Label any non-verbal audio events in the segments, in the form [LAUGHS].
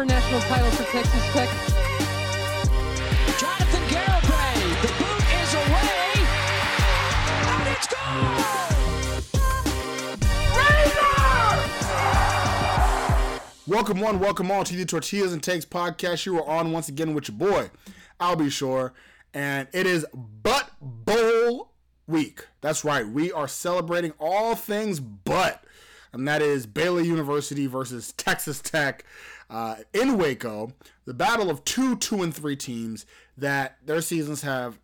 Ever national title for Texas Tech. Jonathan Garibay. The boot is away. And it's gone! Welcome one, welcome all to the Tortillas and Takes podcast. You are on once again with your boy, I'll be sure, and it is Butt Bowl week. That's right, we are celebrating all things butt, and that is Baylor University versus Texas Tech uh, in Waco. The battle of two, two, and three teams that their seasons have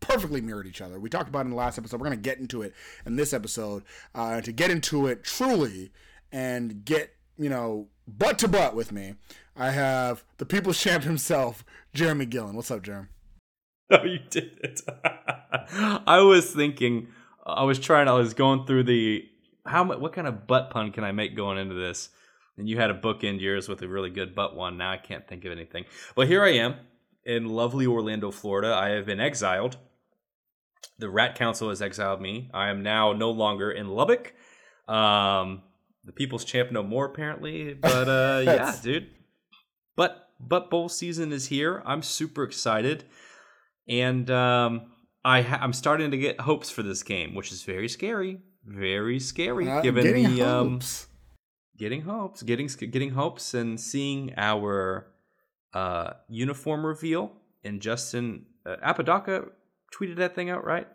perfectly mirrored each other. We talked about in the last episode. We're going to get into it in this episode. Uh, to get into it truly and get, you know, butt to butt with me, I have the people's champ himself, Jeramey Gillen. What's up, Jeramey? No, [LAUGHS] you did it. [LAUGHS] I was thinking, I was trying, I was going through the how what kind of butt pun can I make going into this? And you had a bookend yours with a really good butt one. Now I can't think of anything. But here I am in lovely Orlando, Florida. I have been exiled. The Rat Council has exiled me. I am now no longer in Lubbock. Um, the People's Champ no more apparently. But uh, [LAUGHS] yeah, dude. But but bowl season is here. I'm super excited, and um, I ha- I'm starting to get hopes for this game, which is very scary, very scary. Uh, given the um, hopes. Getting hopes, getting getting hopes, and seeing our uh, uniform reveal. And Justin uh, Apodaca tweeted that thing out, right?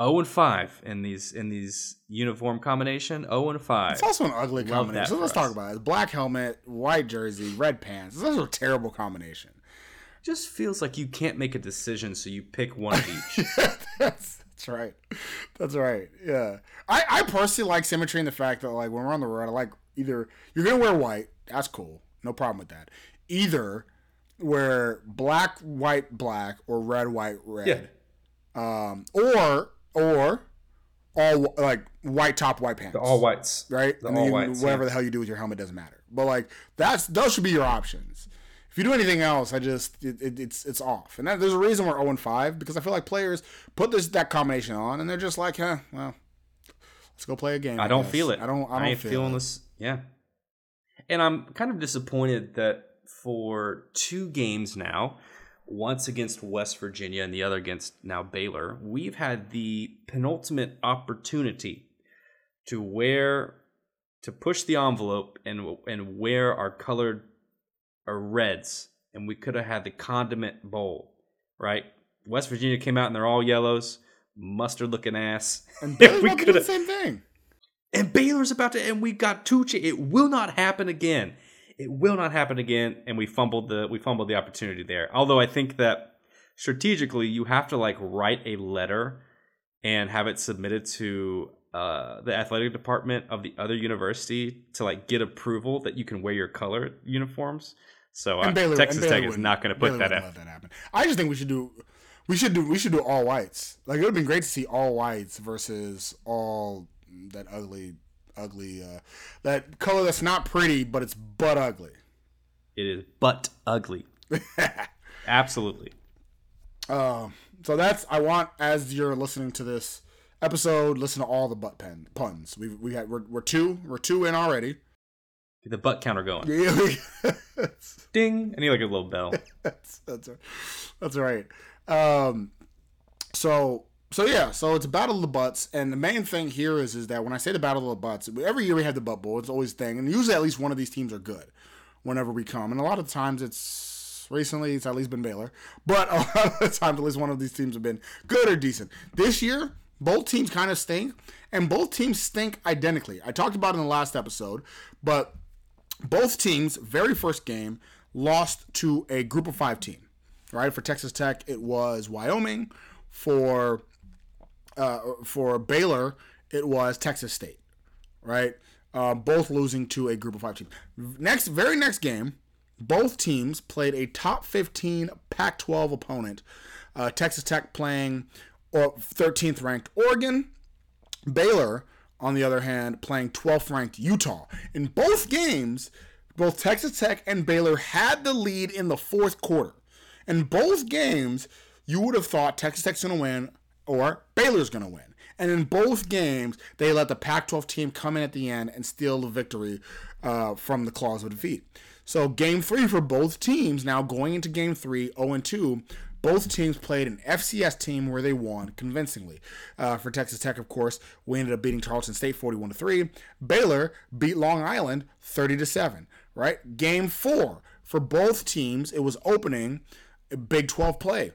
Zero and five in these in these uniform combination. Zero and five. It's also an ugly Love combination. So let's us. talk about it. Black helmet, white jersey, red pants. It's also a terrible combination. just feels like you can't make a decision, so you pick one of each. [LAUGHS] that's, that's right. That's right. Yeah. I, I personally like symmetry in the fact that like when we're on the road, I like either you're gonna wear white, that's cool. No problem with that. Either wear black, white, black, or red, white, red. yeah, Um or or all like white top, white pants. the all whites. right? The and all you- whites, whatever yeah. the hell you do with your helmet doesn't matter. But like that's those should be your options. If you do anything else, I just it, it, it's it's off. And that, there's a reason we're 0 and 5 because I feel like players put this that combination on and they're just like, huh, well, let's go play a game. I don't guess. feel it. I don't. I don't ain't feel feeling it. this. Yeah, and I'm kind of disappointed that for two games now, once against West Virginia and the other against now Baylor, we've had the penultimate opportunity to wear to push the envelope and and wear our colored our reds, and we could have had the condiment bowl, right? West Virginia came out and they're all yellows, mustard looking ass. And [LAUGHS] Baylor's we to the same thing. And Baylor's about to, and we got. Ch- it will not happen again. It will not happen again. And we fumbled the we fumbled the opportunity there. Although I think that strategically, you have to like write a letter and have it submitted to uh, the athletic department of the other university to like get approval that you can wear your color uniforms. So uh, Baylor, Texas Tech is wouldn't- going to put Baylor that out. that happen. I just think we should do. We should do. We should do all whites. Like it would have been great to see all whites versus all that ugly, ugly, uh, that color that's not pretty, but it's butt ugly. It is butt ugly. [LAUGHS] Absolutely. Um, so that's I want as you're listening to this episode, listen to all the butt pen puns. We we had we're, we're two we're two in already. Get the butt counter going. [LAUGHS] Ding. I need like a little bell. [LAUGHS] that's that's that's right. Um, so so yeah, so it's a battle of the butts, and the main thing here is is that when I say the battle of the butts, every year we have the butt bowl. It's always a thing, and usually at least one of these teams are good whenever we come, and a lot of times it's recently it's at least been Baylor, but a [LAUGHS] lot of the times at least one of these teams have been good or decent. This year, both teams kind of stink, and both teams stink identically. I talked about in the last episode, but both teams' very first game lost to a group of five team. Right for Texas Tech, it was Wyoming. For uh, for Baylor, it was Texas State. Right, uh, both losing to a group of five team. Next, very next game, both teams played a top 15 Pac 12 opponent. Uh, Texas Tech playing or 13th ranked Oregon. Baylor, on the other hand, playing 12th ranked Utah. In both games, both Texas Tech and Baylor had the lead in the fourth quarter. In both games, you would have thought Texas Tech's going to win or Baylor's going to win. And in both games, they let the Pac 12 team come in at the end and steal the victory uh, from the claws of defeat. So, game three for both teams, now going into game three, 0 2, both teams played an FCS team where they won convincingly. Uh, for Texas Tech, of course, we ended up beating Tarleton State 41 3. Baylor beat Long Island 30 7. Right? Game four for both teams, it was opening Big 12 play.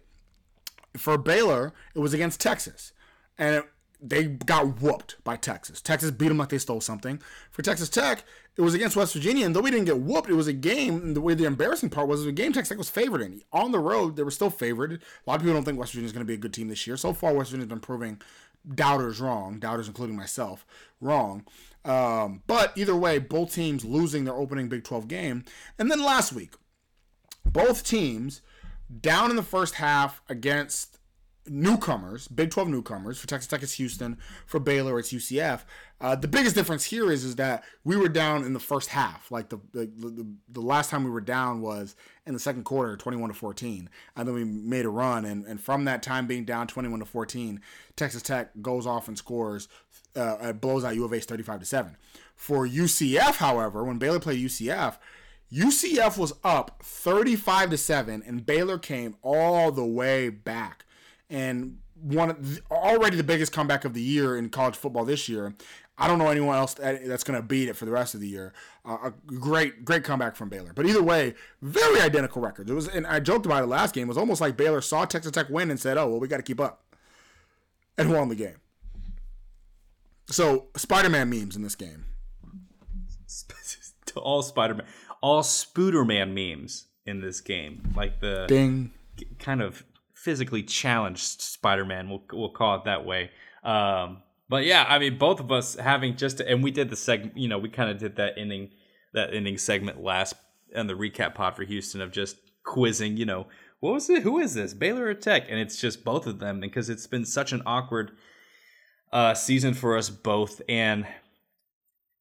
For Baylor, it was against Texas. And it, they got whooped by Texas. Texas beat them like they stole something. For Texas Tech, it was against West Virginia, and though we didn't get whooped, it was a game. And the way the embarrassing part was, it was a game Texas Tech was favored in. On the road, they were still favored. A lot of people don't think West Virginia is going to be a good team this year. So far, West Virginia's been proving doubters wrong, doubters including myself wrong. Um, but either way, both teams losing their opening Big 12 game. And then last week, both teams down in the first half against newcomers, Big 12 newcomers. For Texas Tech, it's Houston. For Baylor, it's UCF. Uh, the biggest difference here is is that we were down in the first half. Like the, the the, the last time we were down was in the second quarter, 21 to 14, and then we made a run. And, and from that time being down 21 to 14, Texas Tech goes off and scores, uh, blows out U of H 35 to seven. For UCF, however, when Baylor played UCF. UCF was up 35 to 7 and Baylor came all the way back and won already the biggest comeback of the year in college football this year. I don't know anyone else that's going to beat it for the rest of the year. Uh, a great, great comeback from Baylor. But either way, very identical records. It was, and I joked about it last game. It was almost like Baylor saw Texas Tech win and said, "Oh, well, we got to keep up," and won the game. So Spider-Man memes in this game. [LAUGHS] all Spider-Man, all Spooderman memes in this game, like the ding kind of physically challenged Spider-Man. We'll we'll call it that way. Um, but yeah, I mean, both of us having just and we did the segment. You know, we kind of did that ending that ending segment last and the recap pod for Houston of just quizzing. You know, what was it? Who is this? Baylor or Tech? And it's just both of them because it's been such an awkward uh, season for us both, and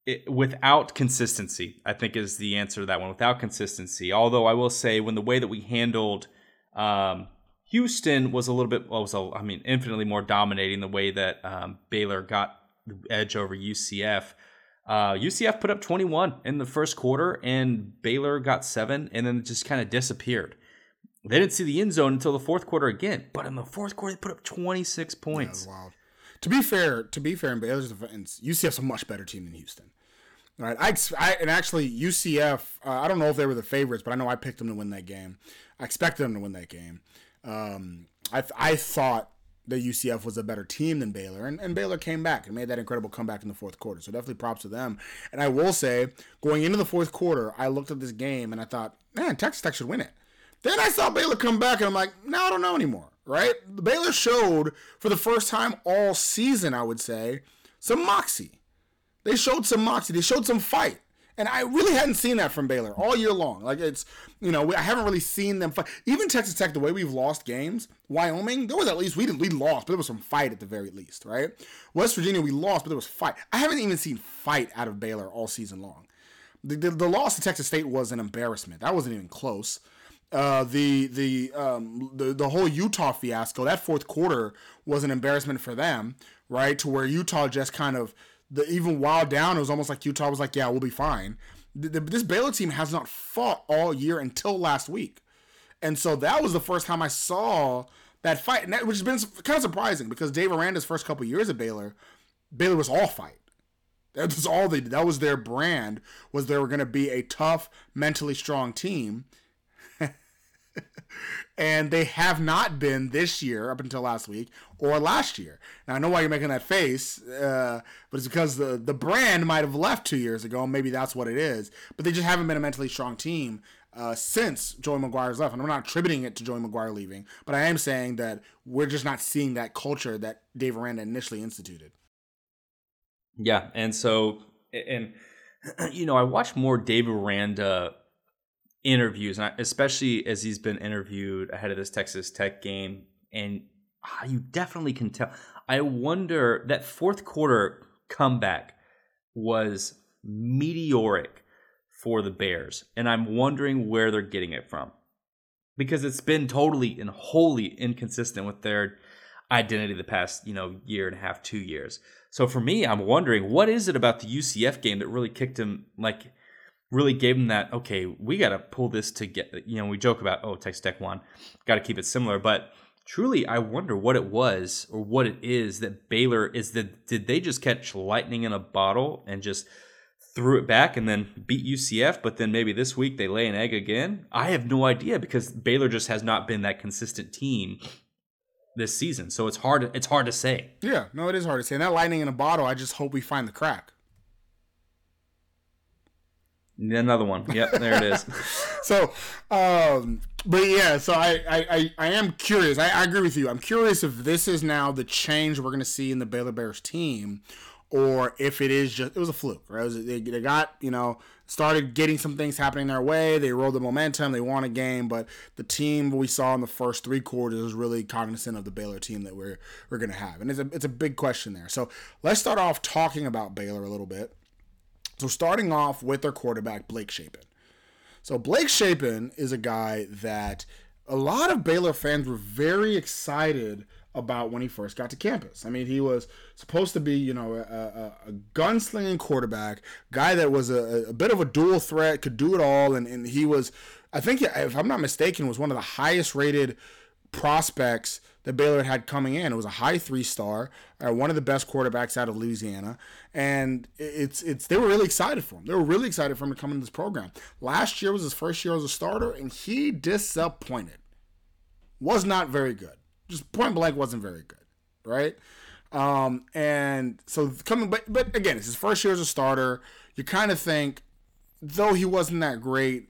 it, without consistency, I think is the answer to that one. Without consistency, although I will say, when the way that we handled um, Houston was a little bit, well, was a, I mean, infinitely more dominating the way that um, Baylor got the edge over UCF. Uh, UCF put up 21 in the first quarter, and Baylor got seven, and then it just kind of disappeared. They didn't see the end zone until the fourth quarter again, but in the fourth quarter they put up 26 points. Yeah. To be fair, to be fair, in Baylor's defense, UCF's a much better team than Houston. Right, I, I and actually UCF. Uh, I don't know if they were the favorites, but I know I picked them to win that game. I expected them to win that game. Um, I, I thought that UCF was a better team than Baylor, and, and Baylor came back and made that incredible comeback in the fourth quarter. So definitely props to them. And I will say, going into the fourth quarter, I looked at this game and I thought, man, Texas Tech should win it. Then I saw Baylor come back, and I'm like, no, I don't know anymore. Right? Baylor showed for the first time all season, I would say, some moxie. They showed some moxie. They showed some fight. And I really hadn't seen that from Baylor all year long. Like it's, you know, I haven't really seen them fight. Even Texas Tech, the way we've lost games, Wyoming, there was at least we didn't we lost, but there was some fight at the very least, right? West Virginia, we lost, but there was fight. I haven't even seen fight out of Baylor all season long. The, the, the loss to Texas State was an embarrassment. That wasn't even close. Uh, the the um the the whole Utah fiasco, that fourth quarter was an embarrassment for them, right? To where Utah just kind of the even while down, it was almost like Utah was like, "Yeah, we'll be fine." The, the, this Baylor team has not fought all year until last week, and so that was the first time I saw that fight, that, which has been kind of surprising because Dave Aranda's first couple years at Baylor, Baylor was all fight. That was all they. That was their brand. Was they were going to be a tough, mentally strong team, and they have not been this year up until last week or last year. Now I know why you're making that face, uh, but it's because the the brand might have left two years ago. Maybe that's what it is. But they just haven't been a mentally strong team uh, since Joey McGuire's left. And I'm not attributing it to Joey McGuire leaving, but I am saying that we're just not seeing that culture that Dave Aranda initially instituted. Yeah, and so and [CLEARS THROAT] you know I watched more Dave Aranda interviews, and especially as he's been interviewed ahead of this Texas Tech game, and ah, you definitely can tell. I wonder that fourth quarter comeback was meteoric for the Bears, and I'm wondering where they're getting it from because it's been totally and wholly inconsistent with their identity the past you know year and a half, two years. So for me, I'm wondering what is it about the UCF game that really kicked him like really gave them that okay we got to pull this to get you know we joke about oh Texas Tech won got to keep it similar but truly I wonder what it was or what it is that Baylor is that did they just catch lightning in a bottle and just threw it back and then beat UCF but then maybe this week they lay an egg again? I have no idea because Baylor just has not been that consistent team this season so it's hard it's hard to say. Yeah no it is hard to say. And that lightning in a bottle I just hope we find the crack Another one. Yep, there it is. [LAUGHS] so, um, but yeah, so I, I, I am curious. I, I agree with you. I'm curious if this is now the change we're going to see in the Baylor Bears team, or if it is just it was a fluke. Right? Was, they, they got you know started getting some things happening their way. They rolled the momentum. They won a game, but the team we saw in the first three quarters was really cognizant of the Baylor team that we're we're going to have, and it's a it's a big question there. So let's start off talking about Baylor a little bit. So starting off with their quarterback, Blake Shapen. So Blake Shapen is a guy that a lot of Baylor fans were very excited about when he first got to campus. I mean, he was supposed to be, you know, a, a, a gunslinging quarterback, guy that was a, a, bit of a dual threat, could do it all, and, and he was, I think, if I'm not mistaken, was one of the highest rated prospects that Baylor had coming in. It was a high three star, uh, one of the best quarterbacks out of Louisiana, and it's it's they were really excited for him. They were really excited for him to come into this program. Last year was his first year as a starter, and he disappointed. Was not very good. Just point blank, wasn't very good. Right. Um, and so coming, but but again, it's his first year as a starter. You kind of think, though he wasn't that great,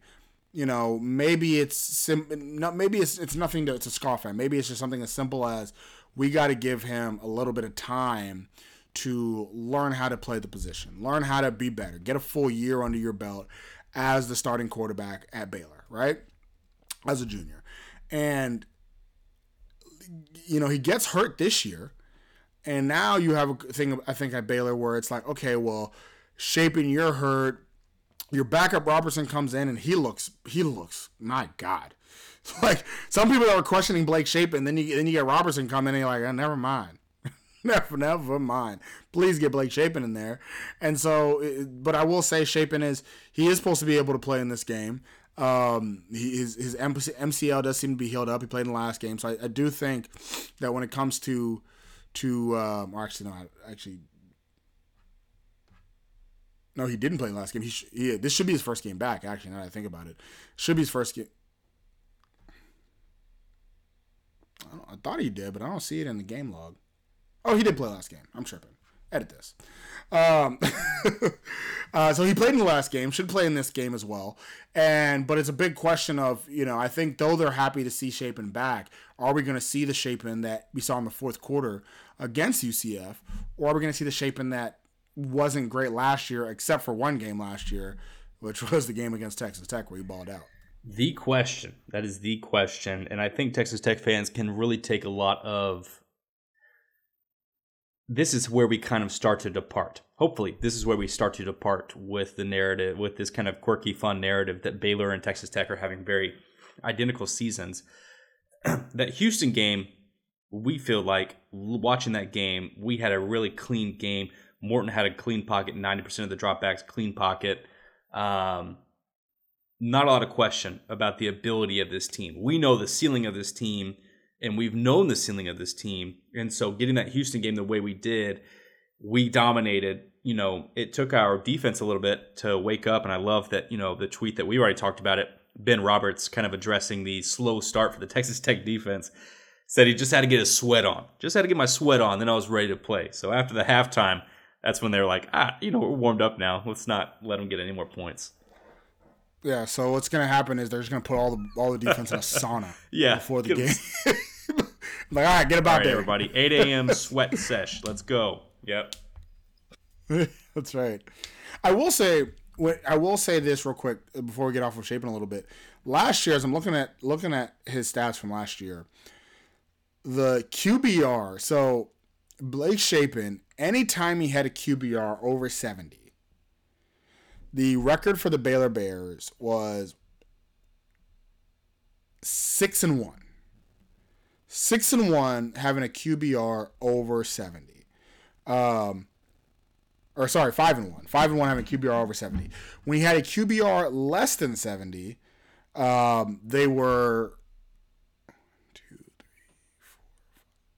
you know, maybe it's sim- not, maybe it's it's nothing to, to scoff at. Maybe it's just something as simple as we got to give him a little bit of time to learn how to play the position, learn how to be better, get a full year under your belt as the starting quarterback at Baylor, right? As a junior. And you know, he gets hurt this year. And now you have a thing I think at Baylor where it's like, okay, well, Shapen your hurt, your backup Robertson comes in and he looks he looks my god. [LAUGHS] Like some people that were questioning Blake Shapen, then you then you get Robertson come in and you're like, oh, never mind. [LAUGHS] never, never mind. Please get Blake Shapen in there. And so, but I will say Shapen is he is supposed to be able to play in this game. Um, he, his his MCL does seem to be healed up. He played in the last game, so I, I do think that when it comes to to um, actually no, actually no, he didn't play last game. He, sh- he this should be his first game back. Actually, now that I think about it, should be his first game. I, I, thought he did, but I don't see it in the game log. Oh, he did play last game. I'm tripping. Edit this. Um, [LAUGHS] uh, so he played in the last game. Should play in this game as well. And but it's a big question of you know I think though they're happy to see Shapen back, are we going to see the Shapen that we saw in the fourth quarter against UCF, or are we going to see the Shapen that wasn't great last year, except for one game last year, which [LAUGHS] was the game against Texas Tech where he balled out. The question. That is the question. And I think Texas Tech fans can really take a lot of. This is where we kind of start to depart. Hopefully, this is where we start to depart with the narrative, with this kind of quirky, fun narrative that Baylor and Texas Tech are having very identical seasons. [CLEARS THROAT] that Houston game, we feel like watching that game, we had a really clean game Morton had a clean pocket, 90% of the dropbacks, clean pocket. Um, not a lot of question about the ability of this team. We know the ceiling of this team, and we've known the ceiling of this team. And so getting that Houston game the way we did, we dominated. You know, it took our defense a little bit to wake up. And I love that, you know, the tweet that we already talked about it, Ben Roberts kind of addressing the slow start for the [LAUGHS] Texas Tech defense said he just had to get his sweat on. Just had to get my sweat on, then I was ready to play. So after the halftime, that's when they're like, ah, you know, we're warmed up now. Let's not let them get any more points. Yeah. So what's gonna happen is they're just gonna put all the all the defense in a [LAUGHS] sauna. yeah. Before the game. [LAUGHS] like, all right, get about right, there, everybody. [LAUGHS] 8 a.m. sweat sesh. Let's go. Yep. That's right. I will say I will say this real quick before we get off of Shapen a little bit. Last year, as I'm looking at looking at his stats from last year, the QBR. So Blake Shapen, anytime he had a QBR over 70, the record for the Baylor Bears was six and one. Six and one having a QBR over 70. Um, or sorry, five and one. Five and one having QBR over 70. When he had a QBR less than 70, um, they were two, three, four,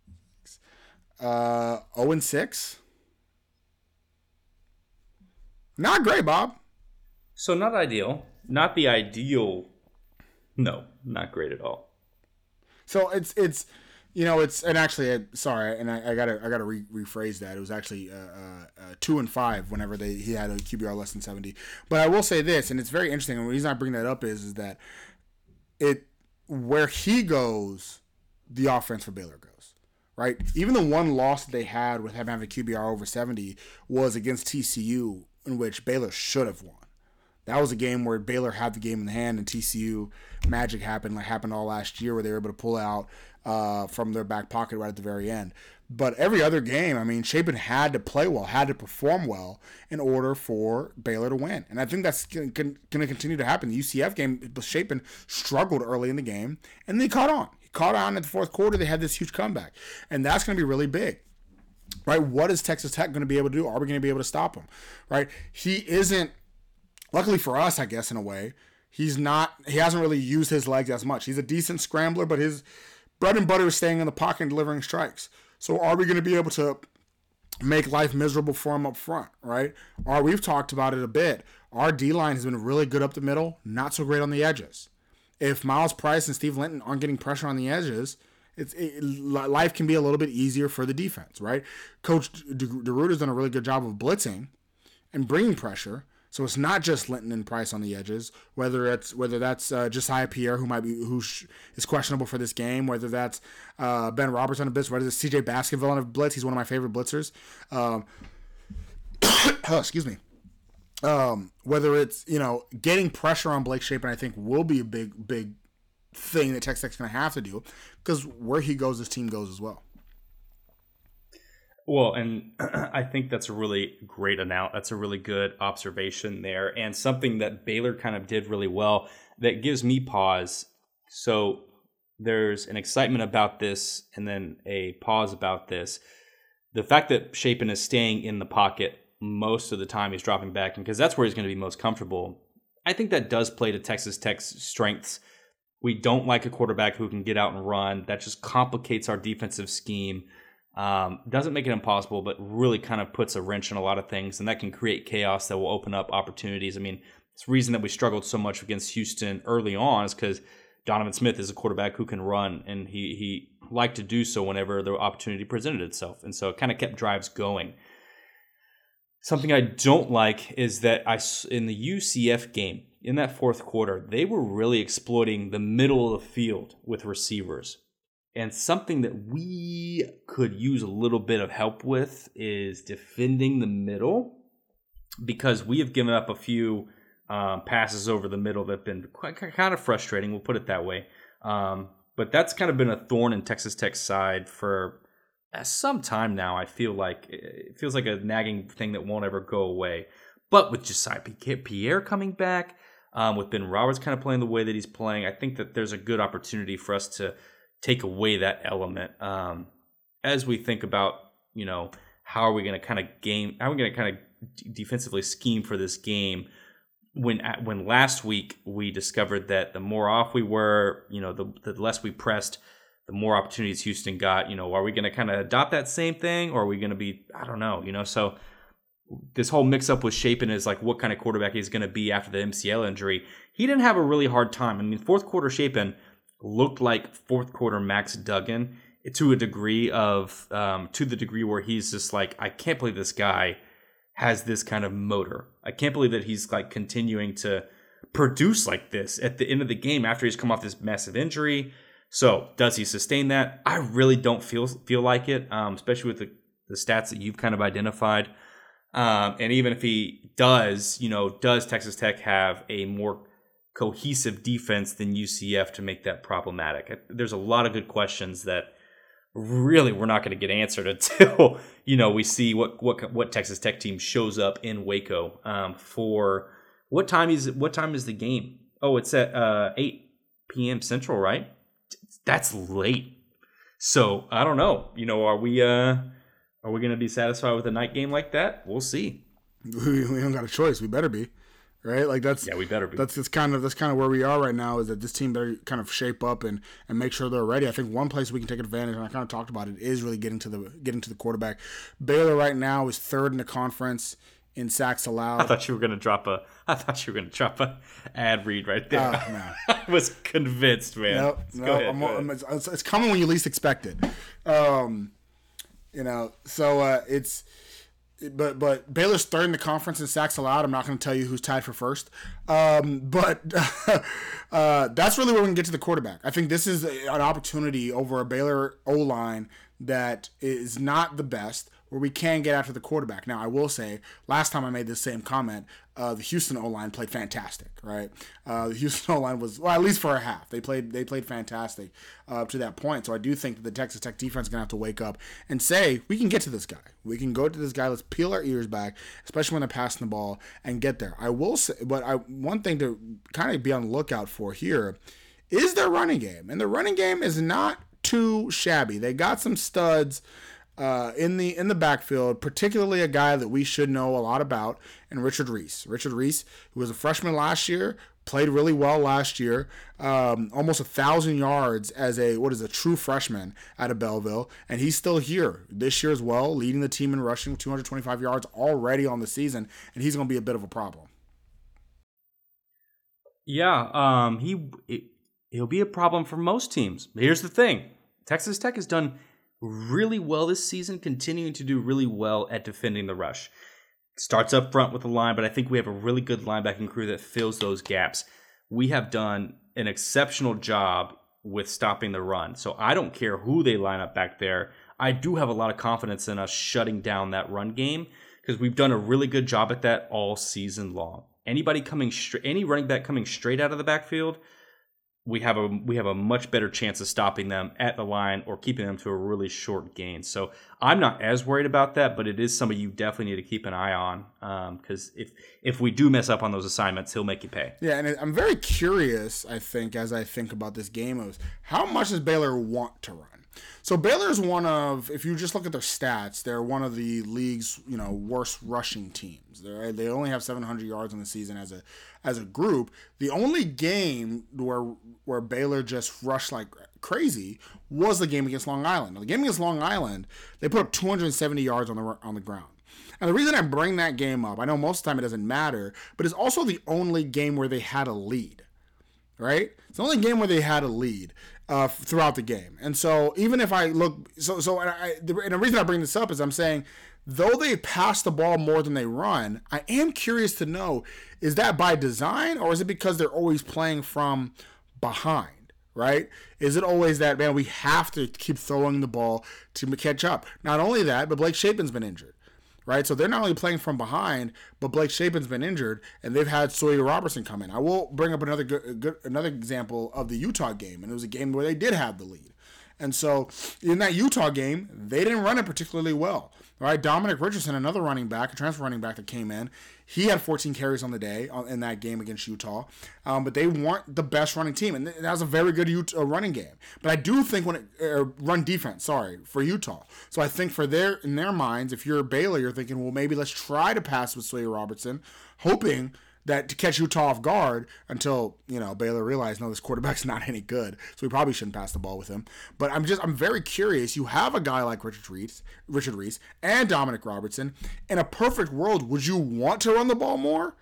five, six, uh, 0 and 6. Not great, Bob. So not ideal. Not the ideal. No, not great at all. So it's it's you know it's and actually sorry and I, I gotta I gotta re- rephrase that it was actually uh, uh, uh, two and five whenever they he had a QBR less than seventy. But I will say this, and it's very interesting. And the reason I bring that up is is that it where he goes, the offense for Baylor goes right. Even the one loss that they had with having a QBR over seventy was against TCU, in which Baylor should have won. That was a game where Baylor had the game in the hand, and TCU magic happened, like happened all last year, where they were able to pull out uh, from their back pocket right at the very end. But every other game, I mean, Shapen had to play well, had to perform well in order for Baylor to win. And I think that's going to continue to happen. The UCF game, Shapen struggled early in the game, and they caught on. Caught on in the fourth quarter. They had this huge comeback. And that's going to be really big right? What is Texas Tech going to be able to do? Are we going to be able to stop him? Right? He isn't. Luckily for us, I guess in a way, he's not. He hasn't really used his legs as much. He's a decent scrambler, but his bread and butter is staying in the pocket and delivering strikes. So are we going to be able to make life miserable for him up front, right? Or we've talked about it a bit. Our D line has been really good up the middle, not so great on the edges. If Myles Price and Steve Linton aren't getting pressure on the edges, it's it, life can be a little bit easier for the defense, right? Coach DeRuyter has done a really good job of blitzing and bringing pressure, so it's not just Linton and Price on the edges. Whether it's whether that's uh, Josiah Pierre who might be who sh- is questionable for this game, whether that's uh, Ben Roberts on a blitz, whether it's C.J. Baskerville on a blitz. He's one of my favorite blitzers. Um, oh, [COUGHS] excuse me. Um, whether it's you know getting pressure on Blake Shapen, I think will be a big big thing that Texas Tech's going to have to do because where he goes, his team goes as well. Well, and [CLEARS THROAT] I think that's a really great announce. That's a really good observation there, and something that Baylor kind of did really well that gives me pause. So there's an excitement about this, and then a pause about this. The fact that Shapen is staying in the pocket most of the time, he's dropping back, and because that's where he's going to be most comfortable. I think that does play to Texas Tech's strengths. We don't like a quarterback who can get out and run. That just complicates our defensive scheme. Um, doesn't make it impossible, but really kind of puts a wrench in a lot of things, and that can create chaos that will open up opportunities. I mean, it's the reason that we struggled so much against Houston early on is because Donovan Smith is a quarterback who can run, and he he liked to do so whenever the opportunity presented itself, and so it kind of kept drives going. Something I don't like is that I in the UCF game in that fourth quarter they were really exploiting the middle of the field with receivers and something that we could use a little bit of help with is defending the middle because we have given up a few um, passes over the middle that have been quite, kind of frustrating. We'll put it that way. Um, but that's kind of been a thorn in Texas Tech's side for some time now. I feel like it feels like a nagging thing that won't ever go away. But with Josiah Pierre coming back, um, with Ben Roberts kind of playing the way that he's playing, I think that there's a good opportunity for us to take away that element um, as we think about you know how are we going to kind of game how are we going to kind of defensively scheme for this game when when last week we discovered that the more off we were you know the, the less we pressed the more opportunities Houston got you know are we going to kind of adopt that same thing or are we going to be I don't know you know so this whole mix up with Shapen is like what kind of quarterback he's going to be after the MCL injury. He didn't have a really hard time. I mean, fourth quarter Shapen looked like fourth quarter Max Duggan to a degree of um, to the degree where he's just like I can't believe this guy has this kind of motor. I can't believe that he's like continuing to produce like this at the end of the game after he's come off this massive injury. So does he sustain that? I really don't feel feel like it, um, especially with the, the stats that you've kind of identified. Um, and even if he does, you know, does Texas Tech have a more cohesive defense than UCF to make that problematic? There's a lot of good questions that really we're not going to get answered [LAUGHS] until you know we see what what what Texas Tech team shows up in Waco um, for what time is what time is the game? Oh, it's at uh, eight p.m. Central, right? That's late. So I don't know. You know, are we uh are we going to be satisfied with a night game like that? We'll see. [LAUGHS] We, we don't got a choice. We better be right? Like that's yeah, we better be. That's that's kind of that's kind of where we are right now. Is that this team better kind of shape up and and make sure they're ready. I think one place we can take advantage, and I kind of talked about it, is really getting to the getting to the quarterback. Baylor right now is third in the conference in sacks allowed. I thought you were gonna drop a. I thought you were gonna drop a ad read right there. Uh, no. [LAUGHS] I was convinced, man. Nope, nope, ahead, I'm, I'm, it's, it's, coming when you least expect it. Um, you know, so uh, it's but but Baylor's third in the conference in sacks allowed. I'm not going to tell you who's tied for first, um, but [LAUGHS] uh, that's really where we can get to the quarterback. I think this is an opportunity over a Baylor O line that is not the best, where we can get after the quarterback. Now, I will say, last time I made this same comment, uh, the Houston O line played fantastic, right? Uh, the [LAUGHS] Houston O line was well, at least for a half, they played they played fantastic uh, up to that point. So I do think that the Texas Tech defense is gonna have to wake up and say we can get to this guy. We can go to this guy. Let's peel our ears back, especially when they're passing the ball and get there. I will say, but I one thing to kind of be on the lookout for here is their running game, and the running game is not too shabby. They got some studs uh, in the in the backfield, particularly a guy that we should know a lot about, and Richard Reese. Richard Reese, who was a freshman last year, played really well last year, um, almost a thousand yards as a what is a true freshman out of Belleville, and he's still here this year as well, leading the team in rushing with 225 yards already on the season, and he's going to be a bit of a problem. Yeah, um, he it, he'll be a problem for most teams. Here's the thing: Texas Tech has done really well this season, continuing to do really well at defending the rush. Starts up front with the line, but I think we have a really good linebacking crew that fills those gaps. We have done an exceptional job with stopping the run. So I don't care who they line up back there. I do have a lot of confidence in us shutting down that run game because we've done a really good job at that all season long. Anybody coming straight, any running back coming straight out of the backfield, we have a we have a much better chance of stopping them at the line or keeping them to a really short gain. So I'm not as worried about that, but it is somebody you definitely need to keep an eye on because um, if if we do mess up on those assignments, he'll make you pay. Yeah, and I'm very curious. I think as I think about this game, of how much does Baylor want to run? So Baylor is one of, if you just look at their stats, they're one of the league's you know worst rushing teams. They they only have 700 yards in the season as a as a group. The only game where where Baylor just rushed like crazy was the game against Long Island. Now, the game against Long Island, they put up 270 yards on the on the ground. And the reason I bring that game up, I know most of the time it doesn't matter, but it's also the only game where they had a lead. Right? It's the only game where they had a lead uh, throughout the game. And so even if I look, so so and, I, the, and the reason I bring this up is I'm saying though they pass the ball more than they run, I am curious to know is that by design or is it because they're always playing from behind? Right? Is it always that man? We have to keep throwing the ball to catch up. Not only that, but Blake Shapen's been injured right? So they're not only playing from behind, but Blake Shapen's been injured, and they've had Sawyer Robertson come in. I will bring up another good, good, another example of the Utah game, and it was a game where they did have the lead. And so in that Utah game, they didn't run it particularly well. Right, Dominic Richardson, another running back, a transfer running back that came in, he had 14 carries on the day uh, in that game against Utah. Um, but they weren't the best running team, and that was a very good Utah uh, running game. But I do think when it uh, run defense, sorry, for Utah. So I think for their in their minds, if you're Baylor, you're thinking, well, maybe let's try to pass with Sawyer Robertson, hoping that to catch Utah off guard until you know Baylor realized no, this quarterback's [LAUGHS] not any good, so we probably shouldn't pass the ball with him. But I'm just I'm very curious. You have a guy like Richard Reese, Richard Reese, and Dominic Robertson. In a perfect world, would you want to run the ball more,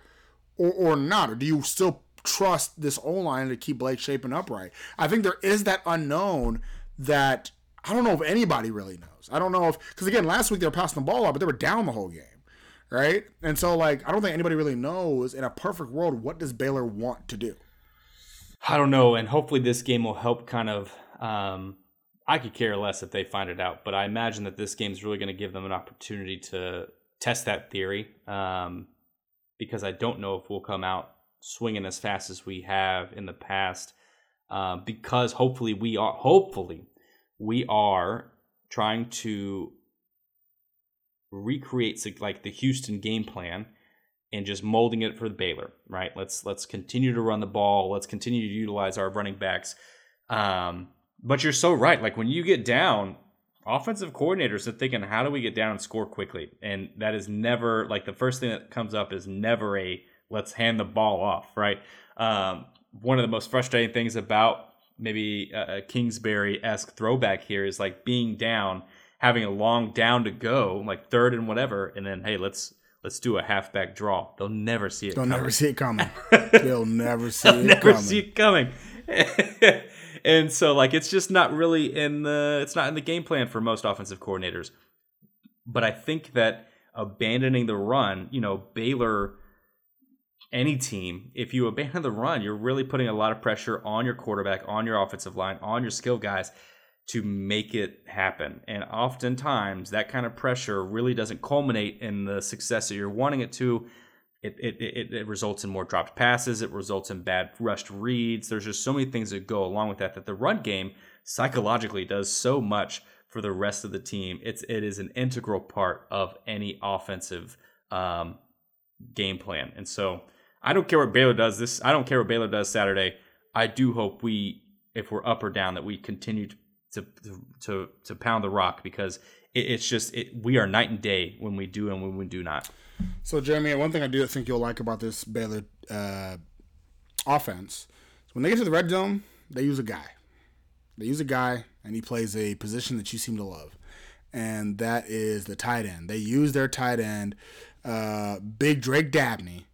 or or not, or do you still trust this O line to keep Blake Shapen upright? I think there is that unknown that I don't know if anybody really knows. I don't know if because again last week they were passing the ball out, but they were down the whole game right? And so like I don't think anybody really knows in a perfect world what does Baylor want to do. I don't know, and hopefully this game will help kind of. Um, I could care less if they find it out, but I imagine that this game is really going to give them an opportunity to test that theory um, because I don't know if we'll come out swinging as fast as we have in the past. Uh, because hopefully we are hopefully we are trying to recreate like the Houston game plan and just molding it for the Baylor, right? Let's let's continue to run the ball. Let's continue to utilize our running backs. Um, but you're so right. Like when you get down, offensive coordinators are thinking, how do we get down and score quickly? And that is never like the first thing that comes up is never a let's hand the ball off, right? Um, one of the most frustrating things about maybe a Kingsbury esque throwback here is like being down, having a long down to go, like third and whatever, and then hey, let's let's do a halfback draw. They'll never see it. They'll coming. never see it coming. [LAUGHS] They'll never see They'll it never coming. see it coming. [LAUGHS] and so like it's just not really in the it's not in the game plan for most offensive coordinators. But I think that abandoning the run, you know, Baylor any team, if you abandon the run, you're really putting a lot of pressure on your quarterback, on your offensive line, on your skill guys to make it happen. And oftentimes that kind of pressure really doesn't culminate in the success that you're wanting it to. It, it, it, it results in more dropped passes. It results in bad rushed reads. There's just so many things that go along with that. That the run game psychologically does so much for the rest of the team. It's it is an integral part of any offensive um, game plan. And so I don't care what Baylor does this. I don't care what Baylor does Saturday. I do hope we, if we're up or down, that we continue to to to, to pound the rock because it, it's just it, we are night and day when we do and when we do not. So, Jeramey, one thing I do think you'll like about this Baylor uh, offense is when they get to the red zone, they use a guy. They use a guy, and he plays a position that you seem to love, and that is the tight end. They use their tight end, uh, Big Drake Dabney.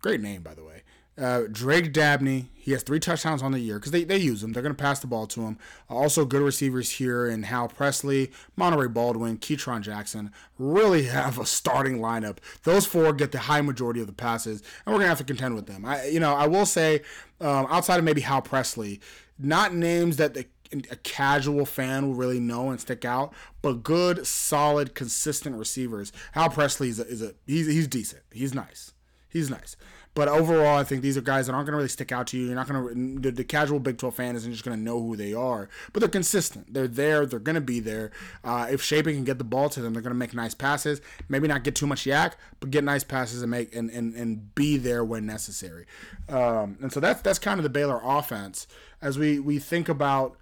Great name, by the way. Uh, Drake Dabney, he has three touchdowns on the year because they, they use him. They're going to pass the ball to him. Also, good receivers here in Hal Presley, Monaray Baldwin, Ketron Jackson. Really have a starting lineup. Those four get the high majority of the passes, and we're going to have to contend with them. I, you know, I will say, um, outside of maybe Hal Presley, not names that the a casual fan will really know and stick out, but good, solid, consistent receivers. Hal Presley is a, is a he's he's decent. He's nice. He's nice. But overall, I think these are guys that aren't going to really stick out to you. You're not going to, the, casual Big 12 fan isn't just going to know who they are, but they're consistent. They're there. They're going to be there. Uh, if Shapen can get the ball to them, they're going to make nice passes. Maybe not get too much YAC, but get nice passes and make and, and, and be there when necessary. Um, and so that's that's kind of the Baylor offense as we we think about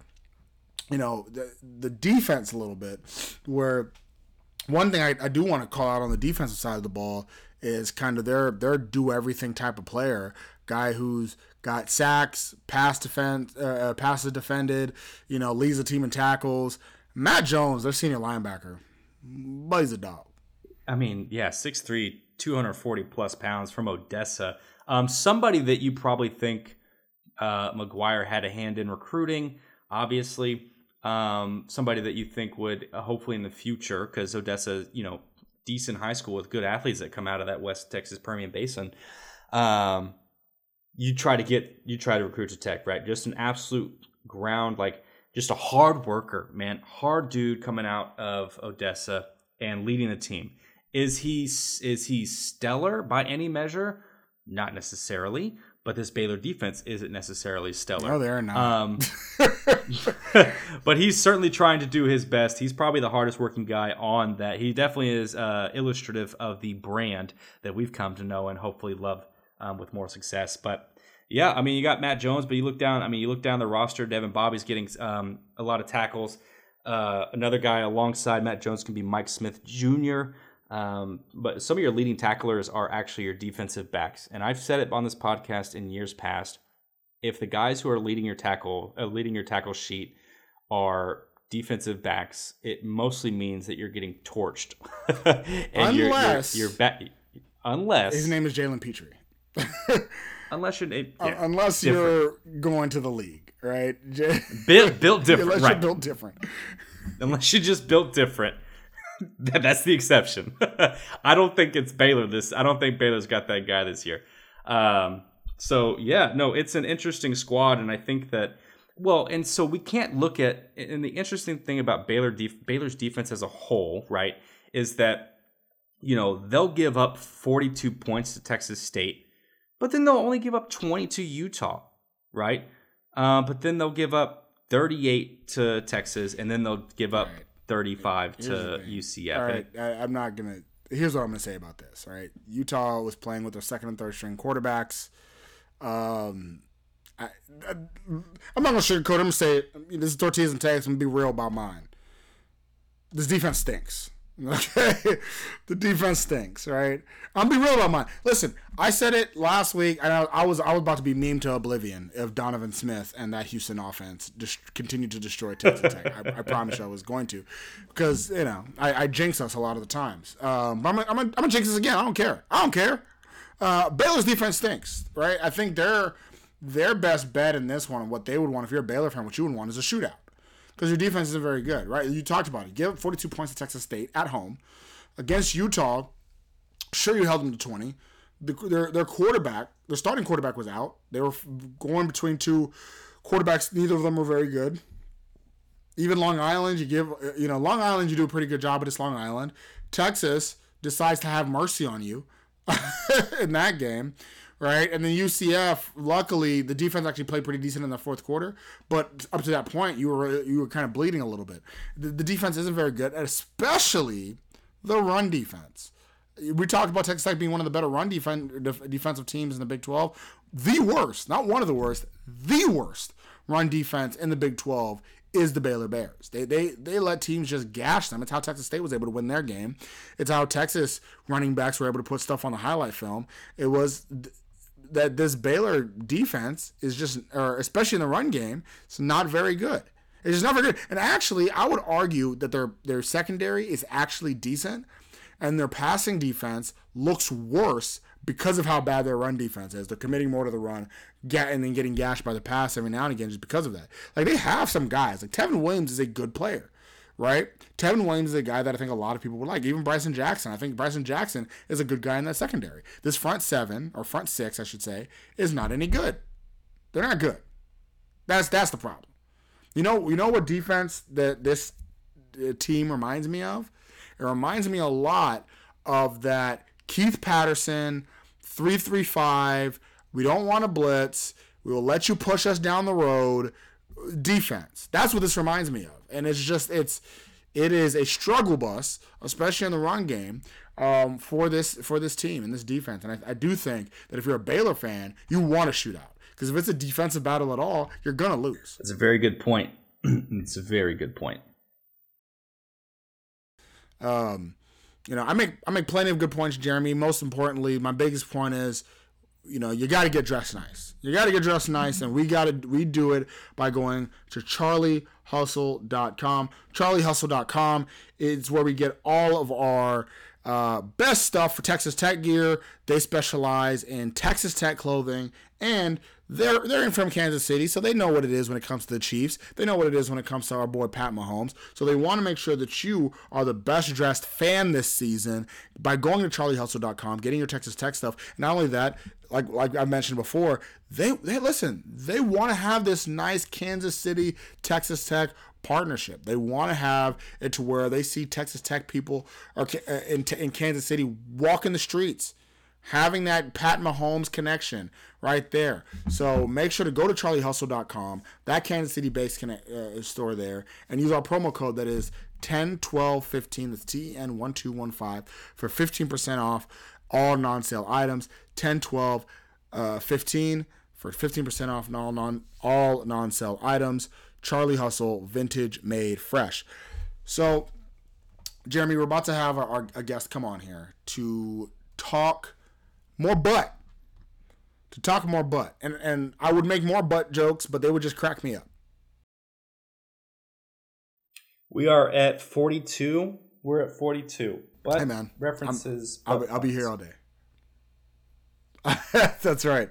you know the the defense a little bit where one thing I, I do want to call out on the defensive side of the ball is kind of their their do everything type of player, guy who's got sacks, pass defense, uh, passes defended, you know, leads the team in tackles. Matt Jones, their senior linebacker, but he's a dog. I mean, yeah, 6'3", 240 plus pounds from Odessa. Um, somebody that you probably think uh, McGuire had a hand in recruiting, obviously. Um, somebody that you think would uh, hopefully in the future, because Odessa, you know, decent high school with good athletes that come out of that West Texas Permian Basin. Um, you try to get you try to recruit to Tech, right? Just an absolute ground, like just a hard worker, man, hard dude coming out of Odessa and leading the team. Is he is he stellar by any measure? Not necessarily, but this Baylor defense isn't necessarily stellar. No, they're not. Um, [LAUGHS] [LAUGHS] but he's certainly trying to do his best. He's probably the hardest working guy on that. He definitely is uh, illustrative of the brand that we've come to know and hopefully love um, with more success. But yeah, I mean, you got Matt Jones, but you look down. I mean, you look down the roster. Devin Bobby's getting um, a lot of tackles. Uh, another guy alongside Matt Jones can be Mike Smith Jr. Um, but some of your leading tacklers are actually your defensive backs, and I've said it on this podcast in years past. If the guys who are leading your tackle, uh, leading your tackle sheet, are defensive backs, it mostly means that you're getting torched. [LAUGHS] and unless you're, you're, you're ba- unless his name is Jalen Petrie. [LAUGHS] unless you're yeah, unless different. you're going to the league, right? [LAUGHS] built built different. unless right. you're built different. unless you just built different. [LAUGHS] That's the exception. [LAUGHS] I don't think it's Baylor this. I don't think Baylor's got that guy this year. Um, so yeah, no, it's an interesting squad, and I think that well, and so we can't look at. And the interesting thing about Baylor def, Baylor's defense as a whole, right, is that you know, they'll give up 42 points to Texas State, but then they'll only give up 20 to Utah, right? Uh, but then they'll give up 38 to Texas, and then they'll give up Right. 35 Here's to. UCF. All right, I, I'm not gonna. Here's what I'm gonna say about this. All right, Utah was playing with their second and third string quarterbacks. Um, I, I'm not gonna sugarcoat. I'm gonna say it. I mean, this is tortillas and takes. I'm gonna be real about mine. This defense stinks. [LAUGHS] Okay, the defense stinks. Right. I'm be real about mine. Listen, I said it last week, and I, I was I was about to be meme to oblivion if Donovan Smith and that Houston offense just continued to destroy Texas Tech. I, I promise you I was going to, because you know I, I jinx us a lot of the times. Um, but I'm gonna, I'm, gonna, I'm gonna jinx us again. I don't care. I don't care. Uh, Baylor's defense stinks, right? I think their their best bet in this one, what they would want if you're a Baylor fan, what you would want is a shootout because your defense isn't very good, right? You talked about it. Give up 42 points to Texas State at home against Utah. Sure, you held them to 20. The, their their quarterback, their starting quarterback was out. They were going between two quarterbacks. Neither of them were very good. Even Long Island, you give you know Long Island, you do a pretty good job, but it's Long Island. Texas decides to have mercy on you [LAUGHS] in that game, right? And then UCF, luckily, the defense actually played pretty decent in the fourth quarter, but up to that point, you were you were kind of bleeding a little bit. The, the defense isn't very good, especially the run defense. We talked about Texas Tech being one of the better run defen- def- defensive teams in the Big 12. The worst, not one of the worst, the worst run defense in the Big 12 is the Baylor Bears. They they they let teams just gash them. It's how Texas State was able to win their game. It's how Texas running backs were able to put stuff on the highlight film. It was that this Baylor defense is just, or especially in the run game, it's not very good. It's just not very good. And actually, I would argue that their their secondary is actually decent, and their passing defense looks worse because of how bad their run defense is. They're committing more to the run, get and then getting gashed by the pass every now and again just because of that. Like they have some guys. Like Tevin Williams is a good player, right? Tevin Williams is a guy that I think a lot of people would like. Even Bryson Jackson. I think Bryson Jackson is a good guy in that secondary. This front seven or front six, I should say, is not any good. They're not good. That's that's the problem. You know, you know what defense that this uh, team reminds me of? It reminds me a lot of that Keith Patterson, 335. We don't want to blitz. We will let you push us down the road. Defense. That's what this reminds me of. And it's just, it's, it is a struggle bus, especially in the run game, um, for this for this team and this defense. And I, I do think that if you're a Baylor fan, you want to shoot out because if it's a defensive battle at all, you're gonna lose. That's a very good point. [CLEARS THROAT] it's a very good point. Um, you know, I make I make plenty of good points, Jeramey. Most importantly, my biggest point is, you know, you got to get dressed nice. You got to get dressed nice, and we got to we do it by going to charliehustle.com. Charliehustle.com is where we get all of our uh, best stuff for Texas Tech gear. They specialize in Texas Tech clothing, and they're they're in from Kansas City, so they know what it is when it comes to the Chiefs. They know what it is when it comes to our boy Pat Mahomes. So they want to make sure that you are the best dressed fan this season by going to charliehustle.com, getting your Texas Tech stuff. Not only that, like like I mentioned before, they they listen. They want to have this nice Kansas City Texas Tech partnership. They want to have it to where they see Texas Tech people or uh, in, in Kansas City walking the streets, having that Pat Mahomes connection right there. So make sure to go to charliehustle.com, that Kansas City based connect, uh, store there, and use our promo code that is 101215. That's TN1215 for 15% off all non sale items. 1012 uh, 15 for 15% off all non all non sale items. Charlie Hustle, vintage made fresh. So, Jeramey, we're about to have our, our a guest come on here to talk more butt. To talk more butt. And and I would make more butt jokes, but they would just crack me up. We are at 42. We're at 42. But Hey, man. references. I'll, be- I'll be here all day. [LAUGHS] That's right.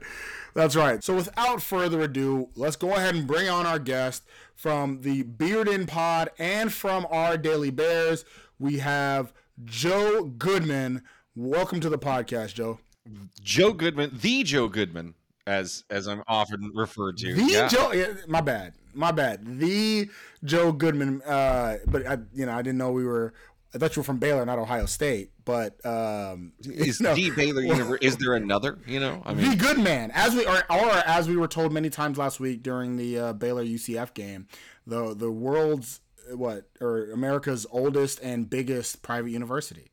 That's right. So without further ado, let's go ahead and bring on our guest from the Bear Den Pod and from our Daily Bears. We have Joe Goodman. Welcome to the podcast, Joe. Joe Goodman, the Joe Goodman, as as I'm often referred to. The yeah. Joe. yeah, My bad. My bad. The Joe Goodman. Uh, but I, you know, I didn't know we were I thought you were from Baylor, not Ohio State, but um, [LAUGHS] Is know, the Baylor University? Is there another? You know, I the good man, as we or, or as we were told many times last week during the uh, Baylor UCF game, the the world's what or America's oldest and biggest private university,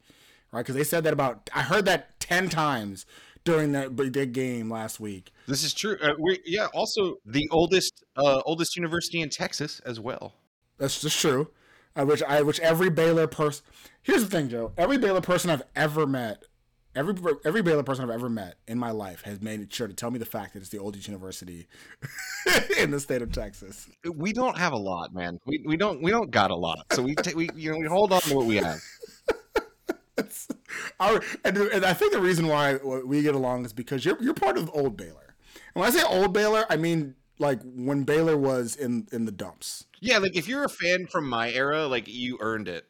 right? Because they said that about I heard that ten times during that big game last week. this is true. Uh, we yeah. Also, the oldest uh, oldest university in Texas as well. That's just true. I which I which every Baylor person. Here's the thing, Joe. Every Baylor person I've ever met, every every Baylor person I've ever met in my life has made sure to tell me the fact that it's the oldest university [LAUGHS] in the state of Texas. We don't have a lot, man. We, we don't we don't got a lot. So we ta- we you know we hold on to what we have. [LAUGHS] Our, and, and I think the reason why we get along is because you're you're part of old Baylor. And when I say old Baylor, I mean like when Baylor was in in the dumps. Yeah, like if you're a fan from my era, like you earned it.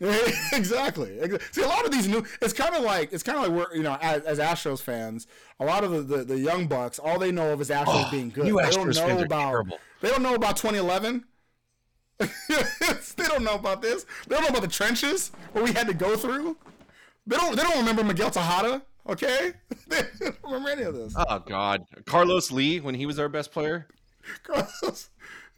[LAUGHS] exactly. See, a lot of these new, it's kind of like it's kind of like we're you know as, as Astros fans, a lot of the, the, the young bucks, all they know of is Astros oh, being good. you they Astros don't know about terrible. they don't know about 2011. [LAUGHS] they don't know about this. They don't know about the trenches what we had to go through. They don't they don't remember Miguel Tejada. Okay, [LAUGHS] they don't remember any of this. Oh God, Carlos Lee when he was our best player. [LAUGHS] Carlos.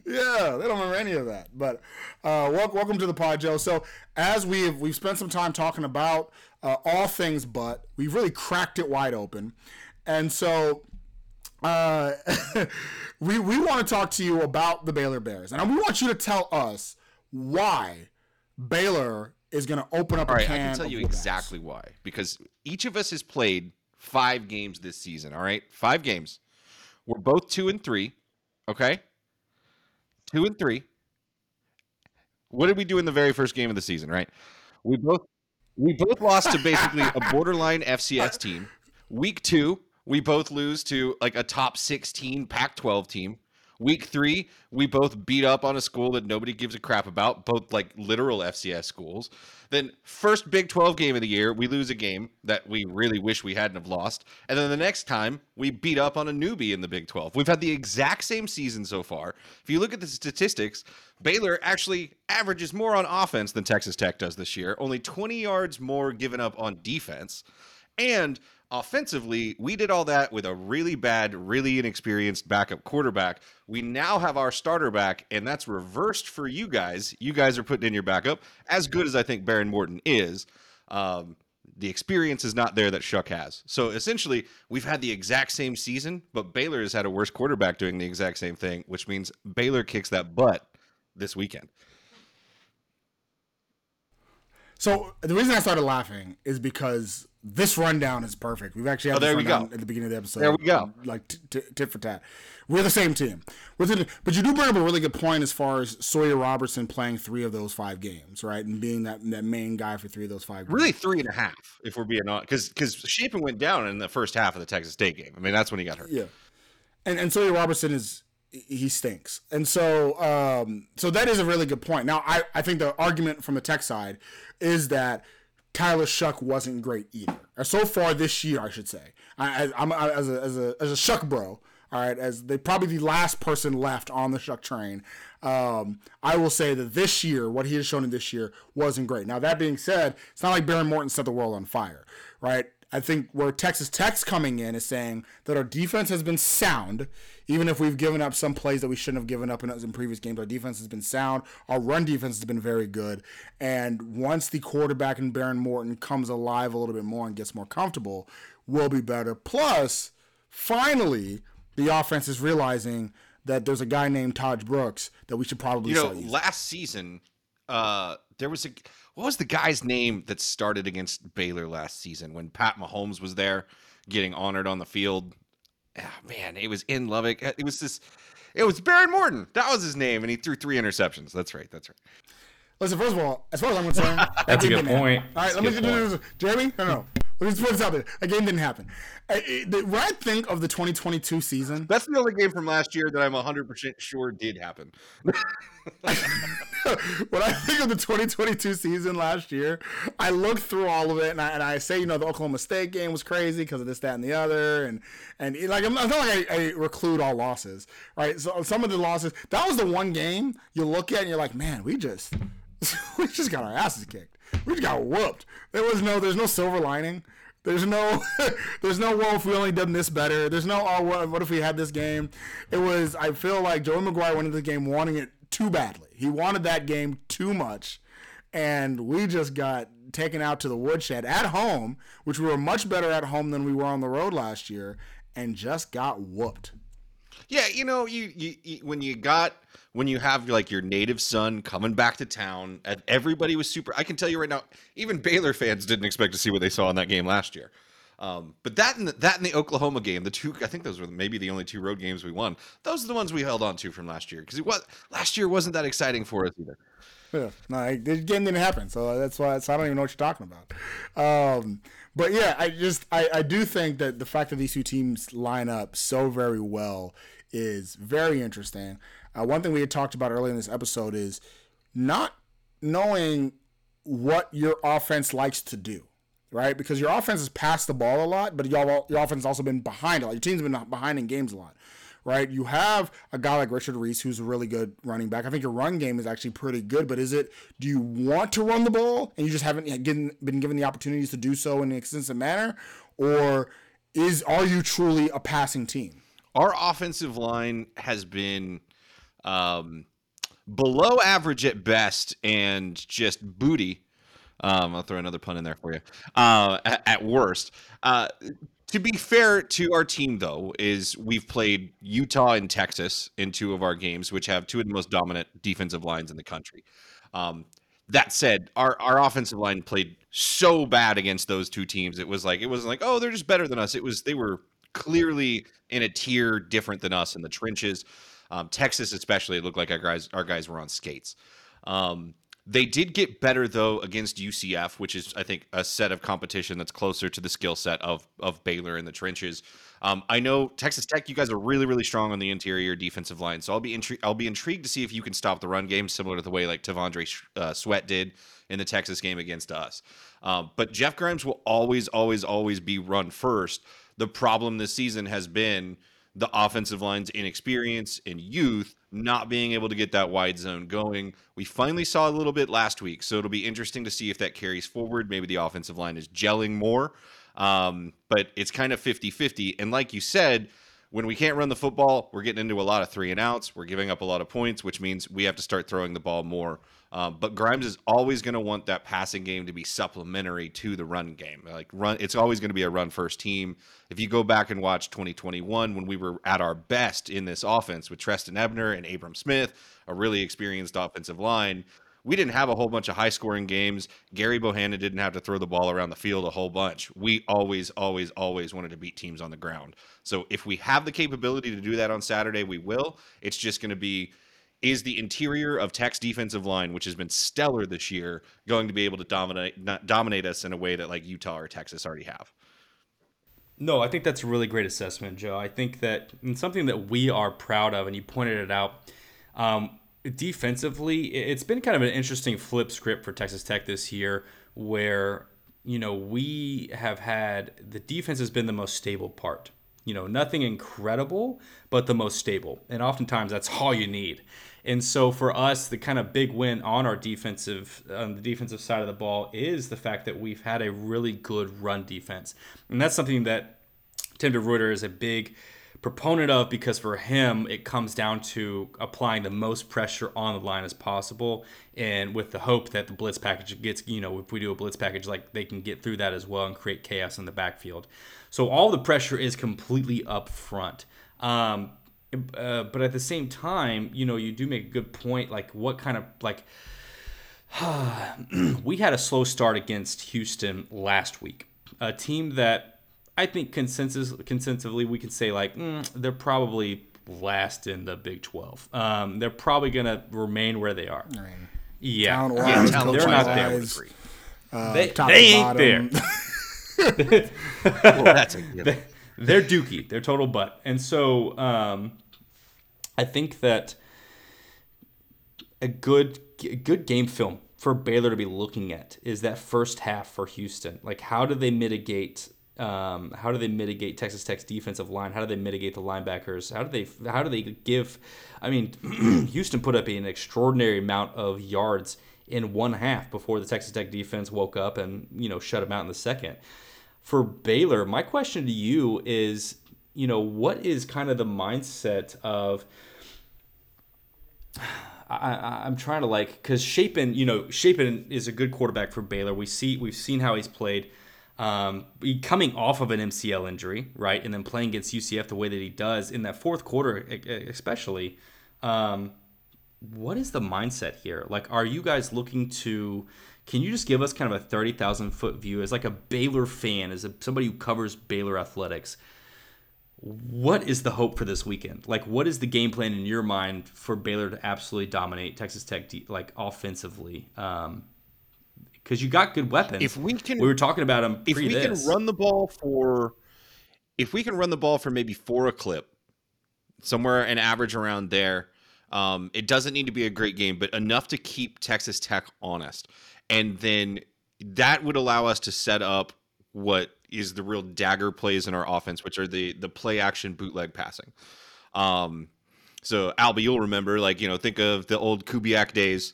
Yeah, they don't remember any of that. But uh, welcome, welcome to the pod, Joe. So as we've we've spent some time talking about uh, all things, but we've really cracked it wide open, and so uh, [LAUGHS] we we want to talk to you about the Baylor Bears, and we want you to tell us why Baylor is going to open up All a right, I can. tell you exactly why. Because each of us has played five games this season. All right, five games. We're both two and three. Okay, two and three. What did we do in the very first game of the season? Right, we both we both lost to basically a [LAUGHS] borderline FCS team. Week two, we both lose to like a top sixteen Pac-12 team. Week three, we both beat up on a school that nobody gives a crap about, both like literal FCS schools. Then, first Big 12 game of the year, we lose a game that we really wish we hadn't have lost. And then the next time, we beat up on a newbie in the Big 12. We've had the exact same season so far. If you look at the statistics, Baylor actually averages more on offense than Texas Tech does this year, only 20 yards more given up on defense. And offensively, we did all that with a really bad, really inexperienced backup quarterback. We now have our starter back, and that's reversed for you guys. You guys are putting in your backup, as good as I think Behren Morton is. Um, the experience is not there that Shough has. So essentially, we've had the exact same season, but Baylor has had a worse quarterback doing the exact same thing, which means Baylor kicks that butt this weekend. So the reason I started laughing is because this rundown is perfect. We've actually had Oh, there we go. at the beginning of the episode. There we go. Like t- t- tit for tat. We're the same team. The, but you do bring up a really good point as far as Sawyer Robertson playing three of those five games, right, and being that that main guy for three of those five. Games. Really, three and a half, if we're being honest, because because Shapen went down in the first half of the Texas State game. I mean, that's when he got hurt. Yeah. And and Sawyer Robertson is he stinks. And so um so that is a really good point. Now I, I think the argument from the tech side is that Tyler Shough wasn't great either. Or so far this year, I should say. I, I, as a as a as a Shough bro. All right, as they probably the last person left on the Shough train. Um, I will say that this year, what he has shown in this year wasn't great. Now that being said, it's not like Behren Morton set the world on fire, right? I think where Texas Tech's coming in is saying that our defense has been sound, even if we've given up some plays that we shouldn't have given up in, in previous games. Our defense has been sound. Our run defense has been very good. And once the quarterback and Behren Morton comes alive a little bit more and gets more comfortable, we'll be better. Plus, finally, the offense is realizing that there's a guy named Taj Brooks that we should probably You know, last season, uh, there was a what was the guy's name that started against Baylor last season when Pat Mahomes was there, getting honored on the field. Ah, man, it was in Lubbock. It was this. It was Behren Morton. That was his name, and he threw three interceptions. That's right. That's right. Listen, first of all, as far as I'm concerned, [LAUGHS] That's a good didn't point. happen. All right, That's let me good do this. Jeramey, no, no. Let me just put this out there. That game didn't happen. It- When I think of the 2022 season, That's the only game from last year that I'm 100 percent sure did happen. [LAUGHS] when I think of the 2022 season last year, I look through all of it and I, and I say, you know, the Oklahoma State game was crazy because of this, that, and the other, and and like I'm not like I, I reclude all losses, right? So some of the losses, that was the one game you look at and you're like, man, we just [LAUGHS] we just got our asses kicked. We just got whooped. There was no, there's no silver lining. There's no, [LAUGHS] there's no. Well, if we only done this better. There's no. Oh, what, what if we had this game? It was. I feel like Joey McGuire went into the game wanting it too badly. He wanted that game too much, and we just got taken out to the woodshed at home, which we were much better at home than we were on the road last year, and just got whooped. Yeah, you know, you, you, you when you got when you have like your native son coming back to town, and everybody was super. I can tell you right now, even Baylor fans didn't expect to see what they saw in that game last year. Um, but that and the, that and the Oklahoma game, the two I think those were maybe the only two road games we won. Those are the ones we held on to from last year because it was last year wasn't that exciting for us either. Yeah, no, the game didn't happen, so that's why so I don't even know what you're talking about. Um, but yeah, I just I, I do think that the fact that these two teams line up so very well is very interesting. Uh, one thing we had talked about earlier in this episode is not knowing what your offense likes to do, right? Because your offense has passed the ball a lot, but your your offense has also been behind a lot. Your team's been behind in games a lot, right? You have a guy like Richard Reese who's a really good running back. I think your run game is actually pretty good, but is it? Do you want to run the ball and you just haven't been given the opportunities to do so in an extensive manner, or is are you truly a passing team? Our offensive line has been um, below average at best and just booty. Um, I'll throw another pun in there for you. Uh, at, at, worst. Uh, to be fair to our team, though, is we've played Utah and Texas in two of our games, which have two of the most dominant defensive lines in the country. Um, that said, our, our offensive line played so bad against those two teams. It was like it wasn't like, oh, they're just better than us. It was they were clearly in a tier different than us in the trenches. Um, Texas, especially, it looked like our guys our guys were on skates. Um, they did get better though against UCF, which is I think a set of competition that's closer to the skill set of of Baylor in the trenches. Um, I know Texas Tech, you guys are really really strong on the interior defensive line, so I'll be intri- I'll be intrigued to see if you can stop the run game, similar to the way like T'Vondre uh, Sweat did in the Texas game against us. Um, but Jeff Grimes will always always always be run first. The problem this season has been the offensive line's inexperience and youth not being able to get that wide zone going. We finally saw a little bit last week, so it'll be interesting to see if that carries forward. Maybe the offensive line is gelling more, um, but it's kind of 50 50. And like you said, when we can't run the football, we're getting into a lot of three and outs. We're giving up a lot of points, which means we have to start throwing the ball more. Um, but Grimes is always going to want that passing game to be supplementary to the run game. Like run, it's always going to be a run first team. If you go back and watch 2021, when we were at our best in this offense with Trestan Ebner and Abram Smith, a really experienced offensive line, we didn't have a whole bunch of high scoring games. Gary Bohanon didn't have to throw the ball around the field a whole bunch. We always, always, always wanted to beat teams on the ground. So if we have the capability to do that on Saturday, we will. It's just going to be is the interior of Tech's defensive line, which has been stellar this year, going to be able to dominate dominate us in a way that like Utah or Texas already have? No, I think that's a really great assessment, Joe. I think that and something that we are proud of, and you pointed it out. Um, defensively, it's been kind of an interesting flip script for Texas Tech this year, where you know we have had the defense has been the most stable part you know, nothing incredible, but the most stable. And oftentimes that's [LAUGHS] all you need. And so for us, the kind of big win on our defensive, on the defensive side of the ball is the fact that we've had a really good run defense. And that's something that Tim DeRuyter is a big proponent of because for him it comes down to applying the most pressure on the line as possible and with the hope that the blitz package gets you know if we do a blitz package like they can get through that as well and create chaos in the backfield so all the pressure is completely up front um, uh, but at the same time you know you do make a good point like what kind of like [SIGHS] we had a slow start against houston last week a team that I think consensus consensusly we can say like mm, they're probably last in the Big 12. Um, they're probably going to remain where they are. I mean, yeah, yeah they're not there. Uh, they, they ain't there. [LAUGHS] well, that's a they, they're dookie. They're total butt. And so um, I think that a good a good game film for Baylor to be looking at is that first half for Houston. Like, how do they mitigate um, how do they mitigate Texas Tech's defensive line? How do they mitigate the linebackers? How do they how do they give? I mean, [CLEARS THROAT] Houston put up an extraordinary amount of yards in one half before the Texas Tech defense woke up and you know shut them out in the second. For Baylor, my question to you is, you know, what is kind of the mindset of I, am trying to like because Shapen, you know, Shapen is a good quarterback for Baylor. We see we've seen how he's played. Um, coming off of an MCL injury, right, and then playing against UCF the way that he does in that fourth quarter, especially. Um, what is the mindset here? Like, are you guys looking to? Can you just give us kind of a thirty thousand foot view as like a Baylor fan, as a, somebody who covers Baylor athletics? What is the hope for this weekend? Like, what is the game plan in your mind for Baylor to absolutely dominate Texas Tech, like offensively? Um, because you got good weapons. If we can, we were talking about them. If we this. can run the ball for, if we can run the ball for maybe four a clip, somewhere an average around there. Um, it doesn't need to be a great game, but enough to keep Texas Tech honest, and then that would allow us to set up what is the real dagger plays in our offense, which are the the play action bootleg passing. Um, so Albie, you'll remember, like you know, think of the old Kubiak days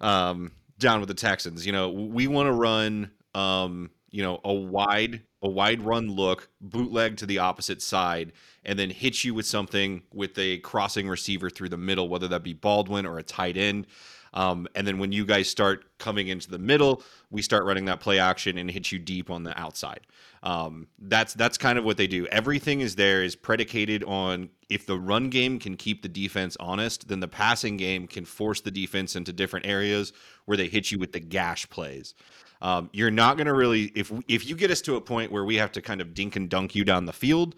um, down with the Texans. You know, we want to run, um, you know, a wide a wide run look, bootleg to the opposite side, and then hit you with something with a crossing receiver through the middle, whether that be Baldwin or a tight end. Um, and then when you guys start coming into the middle, we start running that play action and hit you deep on the outside. Um, that's that's kind of what they do. Everything is there is predicated on if the run game can keep the defense honest, then the passing game can force the defense into different areas where they hit you with the gash plays. Um, you're not going to really if if you get us to a point where we have to kind of dink and dunk you down the field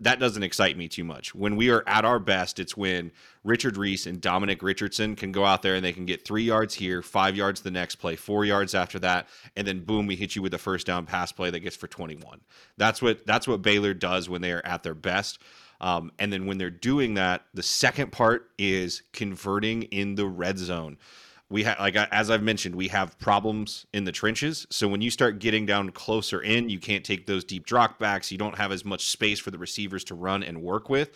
that doesn't excite me too much. When we are at our best, it's when Richard Reese and Dominic Richardson can go out there and they can get three yards here, five yards the next play, four yards after that, and then boom, we hit you with a first down pass play that gets for 21. That's what that's what Baylor does when they are at their best. Um, and then when they're doing that, the second part is converting in the red zone we have like as I've mentioned, we have problems in the trenches. So when you start getting down closer in, you can't take those deep drop backs. You don't have as much space for the receivers to run and work with,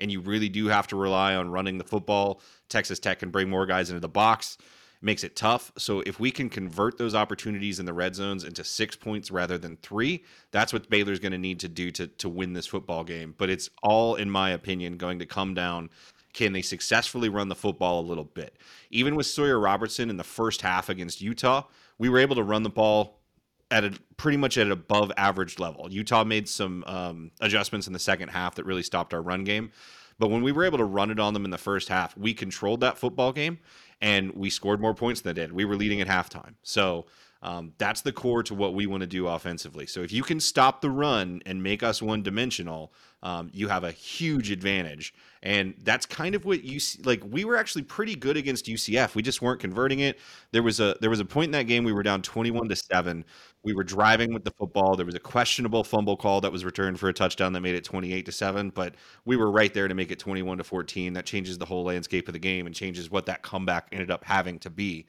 and you really do have to rely on running the football. Texas Tech can bring more guys into the box. Makes it tough. So if we can convert those opportunities in the red zones into six points rather than three, that's what Baylor's going to need to do to to win this football game. But it's all, in my opinion, going to come down can they successfully run the football a little bit? Even with Sawyer Robertson in the first half against Utah, we were able to run the ball at a pretty much at an above average level. Utah made some um, adjustments in the second half that really stopped our run game. But when we were able to run it on them in the first half, we controlled that football game and we scored more points than they did. We were leading at halftime. So um, that's the core to what we want to do offensively. So if you can stop the run and make us one dimensional, um, you have a huge advantage. And that's kind of what you see. Like we were actually pretty good against UCF. We just weren't converting it. There was a there was a point in that game we were down twenty one to seven. We were driving with the football. There was a questionable fumble call that was returned for a touchdown that made it twenty eight to seven. But we were right there to make it twenty one to fourteen. That changes the whole landscape of the game and changes what that comeback ended up having to be.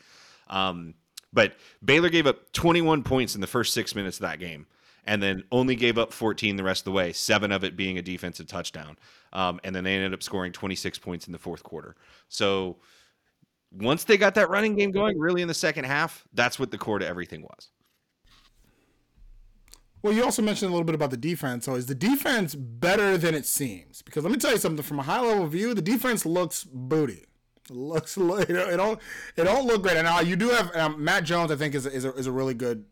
Um, but Baylor gave up 21 points in the first six minutes of that game and then only gave up 14 the rest of the way, seven of it being a defensive touchdown. Um, and then they ended up scoring 26 points in the fourth quarter. So once they got that running game going, really in the second half, that's what the core to everything was. Well, you also mentioned a little bit about the defense. So is the defense better than it seems? Because let me tell you something from a high level view, the defense looks booty. It looks [LAUGHS] it don't it don't look great. And now you do have um, Matt Jones. I think is is a, is a really good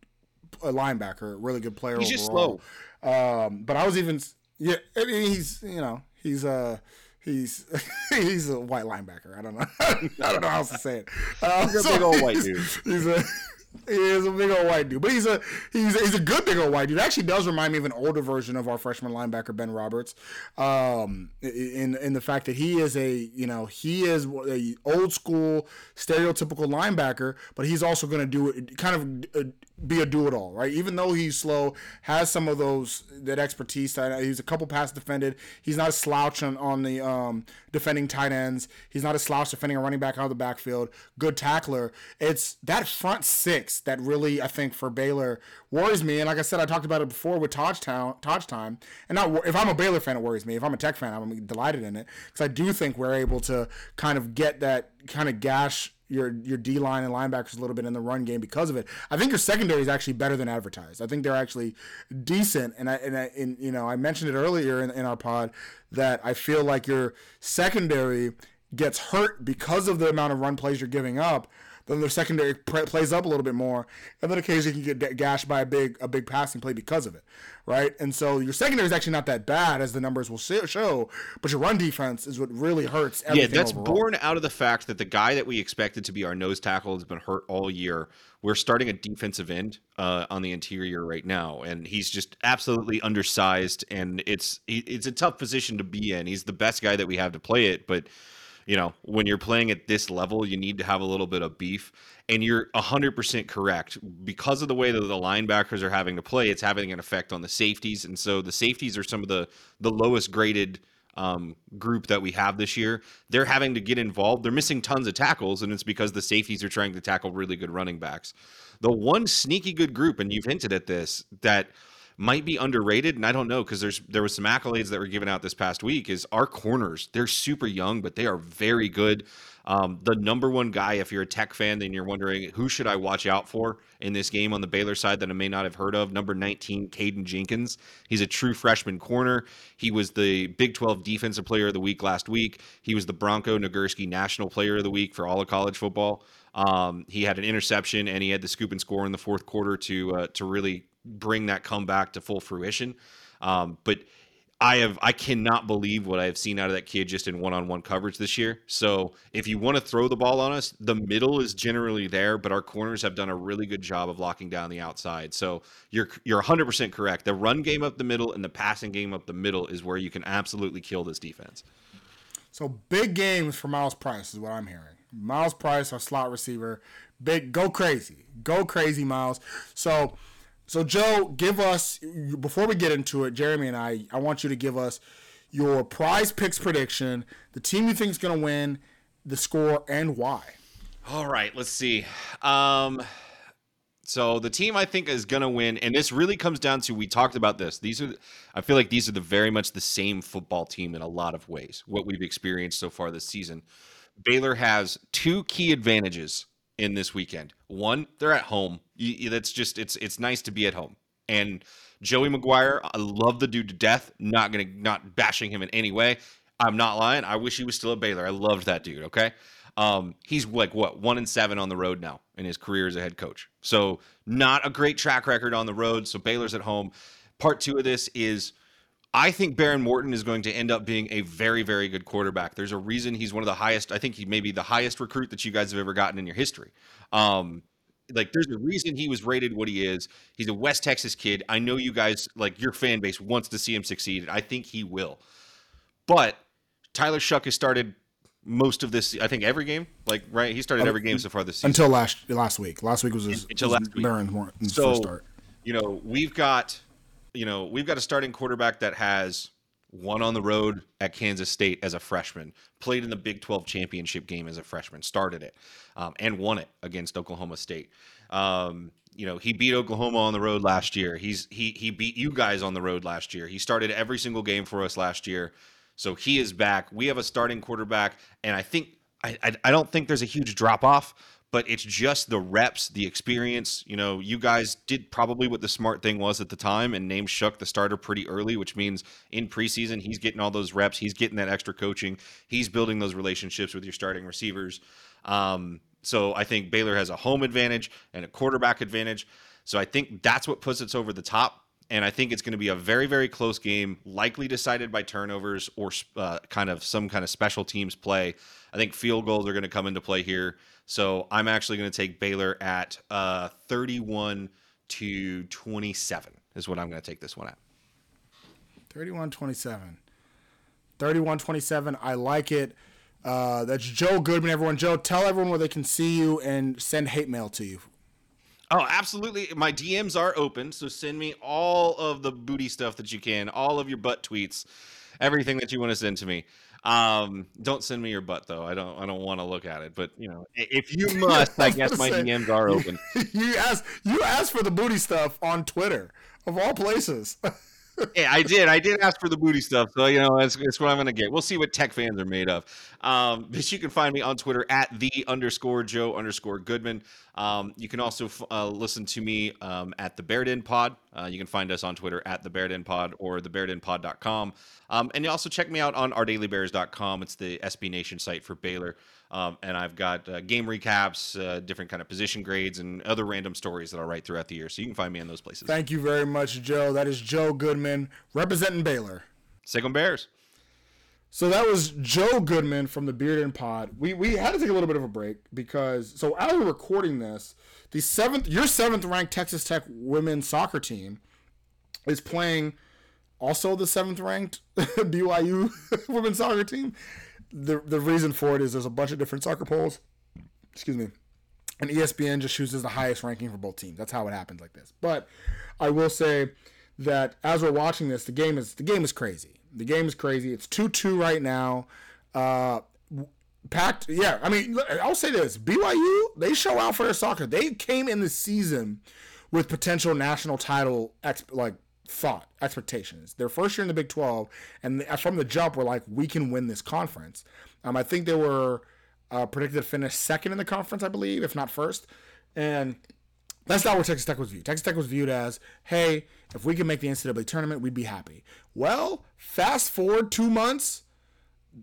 linebacker, a really good player. He's overall. just slow. Um, but I was even yeah. I mean, he's you know he's uh he's [LAUGHS] he's a white linebacker. I don't know. [LAUGHS] I don't know how else to say it. Uh, he's a big old white dude. He's a he is a big old white dude, but he's a he's a, he's a good big old white dude. Actually, does remind me of an older version of our freshman linebacker Ben Roberts, um, in in the fact that he is a you know he is a old school stereotypical linebacker, but he's also going to do it kind of uh, be a do it all, right? Even though he's slow, has some of those that expertise. He's a couple pass defended. He's not a slouch on, on the um, defending tight ends. He's not a slouch defending a running back out of the backfield. Good tackler. It's that front six that really I think for Baylor worries me. And like I said, I talked about it before with Taj Town, Taj time. And not if I'm a Baylor fan, it worries me. If I'm a Tech fan, I'm delighted in it because I do think we're able to kind of get that kind of gash your your D line and linebackers a little bit in the run game because of it. I think your secondary is actually better than advertised. I think they're actually decent, and I and, I, and you know I mentioned it earlier in, in our pod that I feel like your secondary gets hurt because of the amount of run plays you're giving up then their secondary plays up a little bit more, and then occasionally you can get gashed by a big a big passing play because of it, right? And so your secondary is actually not that bad as the numbers will show, but your run defense is what really hurts. Yeah, that's overall. born out of the fact that the guy that we expected to be our nose tackle has been hurt all year. We're starting a defensive end uh, on the interior right now, and he's just absolutely undersized, and it's it's a tough position to be in. He's the best guy that we have to play it, but you know, when you're playing at this level, you need to have a little bit of beef. And you're 100% correct. Because of the way that the linebackers are having to play, it's having an effect on the safeties. And so the safeties are some of the, the lowest graded um, group that we have this year. They're having to get involved. They're missing tons of tackles, and it's because the safeties are trying to tackle really good running backs. The one sneaky good group, and you've hinted at this, that – might be underrated, and I don't know because there's there was some accolades that were given out this past week. Is our corners? They're super young, but they are very good. Um, the number one guy, if you're a tech fan, then you're wondering who should I watch out for in this game on the Baylor side that I may not have heard of. Number 19, Caden Jenkins. He's a true freshman corner. He was the Big 12 Defensive Player of the Week last week. He was the Bronco Nagurski National Player of the Week for all of college football. Um, he had an interception and he had the scoop and score in the fourth quarter to uh, to really bring that comeback to full fruition. Um, but I have I cannot believe what I have seen out of that kid just in one-on-one coverage this year. So if you want to throw the ball on us, the middle is generally there, but our corners have done a really good job of locking down the outside. So you're you're 100% correct. The run game up the middle and the passing game up the middle is where you can absolutely kill this defense. So big games for Myles Price is what I'm hearing. Myles Price, our slot receiver, big go crazy, go crazy, Myles. So so, Joe, give us before we get into it, Jeramey and I, I want you to give us your prize picks prediction, the team you think is going to win, the score, and why. All right, let's see. Um, so the team I think is going to win, and this really comes down to we talked about this. These are, I feel like these are the very much the same football team in a lot of ways. What we've experienced so far this season, Baylor has two key advantages in this weekend. One, they're at home. That's just it's it's nice to be at home. And Joey McGuire, I love the dude to death. Not gonna not bashing him in any way. I'm not lying. I wish he was still at Baylor. I loved that dude. Okay. Um, he's like what one and seven on the road now in his career as a head coach. So not a great track record on the road. So Baylor's at home. Part two of this is I think Behren Morton is going to end up being a very, very good quarterback. There's a reason he's one of the highest. I think he may be the highest recruit that you guys have ever gotten in your history. Um, like, there's a reason he was rated what he is. He's a West Texas kid. I know you guys, like, your fan base wants to see him succeed. I think he will. But Tyler Shough has started most of this. I think every game, like right, he started every game so far this season until last last week. Last week was his until his last week. Morton's so, first start. You know, we've got you know, we've got a starting quarterback that has won on the road at Kansas State as a freshman, played in the Big 12 championship game as a freshman, started it, um, and won it against Oklahoma State. Um, you know, he beat Oklahoma on the road last year. He's he he beat you guys on the road last year. He started every single game for us last year. So he is back. We have a starting quarterback, and I think I, I, I don't think there's a huge drop off but it's just the reps, the experience. You know, you guys did probably what the smart thing was at the time and named Shough the starter pretty early, which means in preseason he's getting all those reps, he's getting that extra coaching, he's building those relationships with your starting receivers. Um, so I think Baylor has a home advantage and a quarterback advantage. So I think that's what puts us over the top. And I think it's going to be a very, very close game, likely decided by turnovers or uh, kind of some kind of special teams play. I think field goals are going to come into play here. So I'm actually going to take Baylor at uh, 31 to 27 is what I'm going to take this one at. 31 27. 31 27. I like it. Uh, that's Joe Goodman, everyone. Joe, tell everyone where they can see you and send hate mail to you. Oh, absolutely. My DMs are open. So send me all of the booty stuff that you can, all of your butt tweets, everything that you want to send to me. Um, don't send me your butt though. I don't. I don't want to look at it. But you know, if you [LAUGHS] must, I guess my Say, DMs are open. [LAUGHS] you asked you asked for the booty stuff on Twitter of all places. [LAUGHS] Yeah, I did. I did ask for the booty stuff, so you know that's, that's what I'm gonna get. We'll see what tech fans are made of. Um, [LAUGHS] but you can find me on Twitter at the underscore Joe underscore Goodman. Um, you can also f- uh, listen to me um, at the Bear Den Pod. Uh, you can find us on Twitter at the Bear Den Pod or thebeardenpod.com. Um, and you also check me out on ourdailybears.com. It's the SB Nation site for Baylor. Um, and I've got uh, game recaps, uh, different kind of position grades, and other random stories that I'll write throughout the year. So you can find me in those places. Thank you very much, Joe. That is Joe Goodman representing Baylor. Sick 'em Bears. So that was Joe Goodman from the Bear Den Pod. We we had to take a little bit of a break because so as we're recording this, the seventh your seventh ranked Texas Tech women's soccer team is playing also the seventh ranked [LAUGHS] BYU [LAUGHS] women's soccer team. The the reason for it is there's a bunch of different soccer polls. Excuse me. And ESPN just chooses the highest ranking for both teams. That's how it happens like this. But I will say that as we're watching this, the game is the game is crazy. The game is crazy. It's two two right now. Uh, packed. Yeah, I mean, I'll say this: BYU they show out for their soccer. They came in the season with potential national title ex- like thought expectations. Their first year in the Big Twelve, and from the jump, were like, we can win this conference. Um, I think they were uh, predicted to finish second in the conference, I believe, if not first, and that's not what Texas Tech was viewed. Texas Tech was viewed as, hey, if we can make the NCAA tournament, we'd be happy. Well, fast forward two months,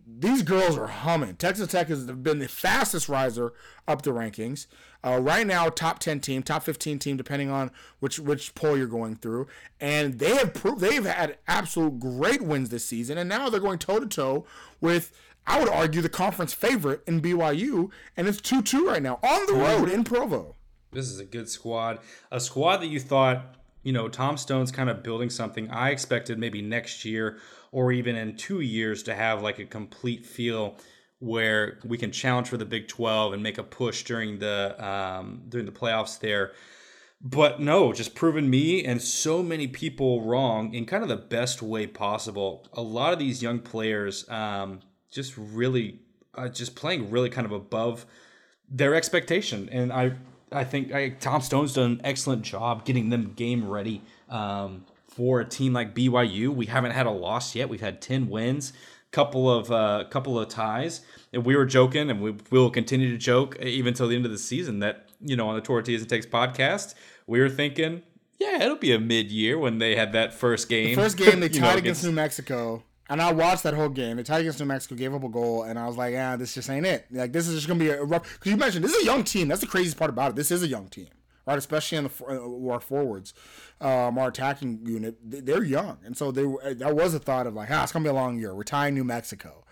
these girls are humming. Texas Tech has been the fastest riser up the rankings. Uh, right now, top ten team, top fifteen team, depending on which which poll you're going through, and they have proved they've had absolute great wins this season, and now they're going toe to toe with. I would argue the conference favorite in BYU, and it's 2 2 right now on the road in Provo. This is a good squad. A squad that you thought, you know, Tom Stone's kind of building something. I expected maybe next year or even in two years to have like a complete feel where we can challenge for the Big 12 and make a push during the um, during the playoffs there. But no, just proven me and so many people wrong in kind of the best way possible. A lot of these young players um, just really, uh, just playing really kind of above their expectation. And I, I think I, Tom Stone's done an excellent job getting them game ready um, for a team like BYU. We haven't had a loss yet. We've had ten wins, couple of uh, couple of ties. And we were joking, and we will continue to joke even till the end of the season. That you know on the Tortillas and Takes podcast, we were thinking, yeah, it'll be a mid year when they had that first game. First game they [LAUGHS] you know, tied against New Mexico, and I watched that whole game. They tied against New Mexico, gave up a goal, and I was like, "Ah, this just ain't it. Like this is just gonna be a rough." Because you mentioned this is a young team. That's the craziest part about it. This is a young team, right? Especially in the uh, our forwards, um, our attacking unit. they- They're young, and so they that was a thought of like, "Ah, it's gonna be a long year. We're tying New Mexico,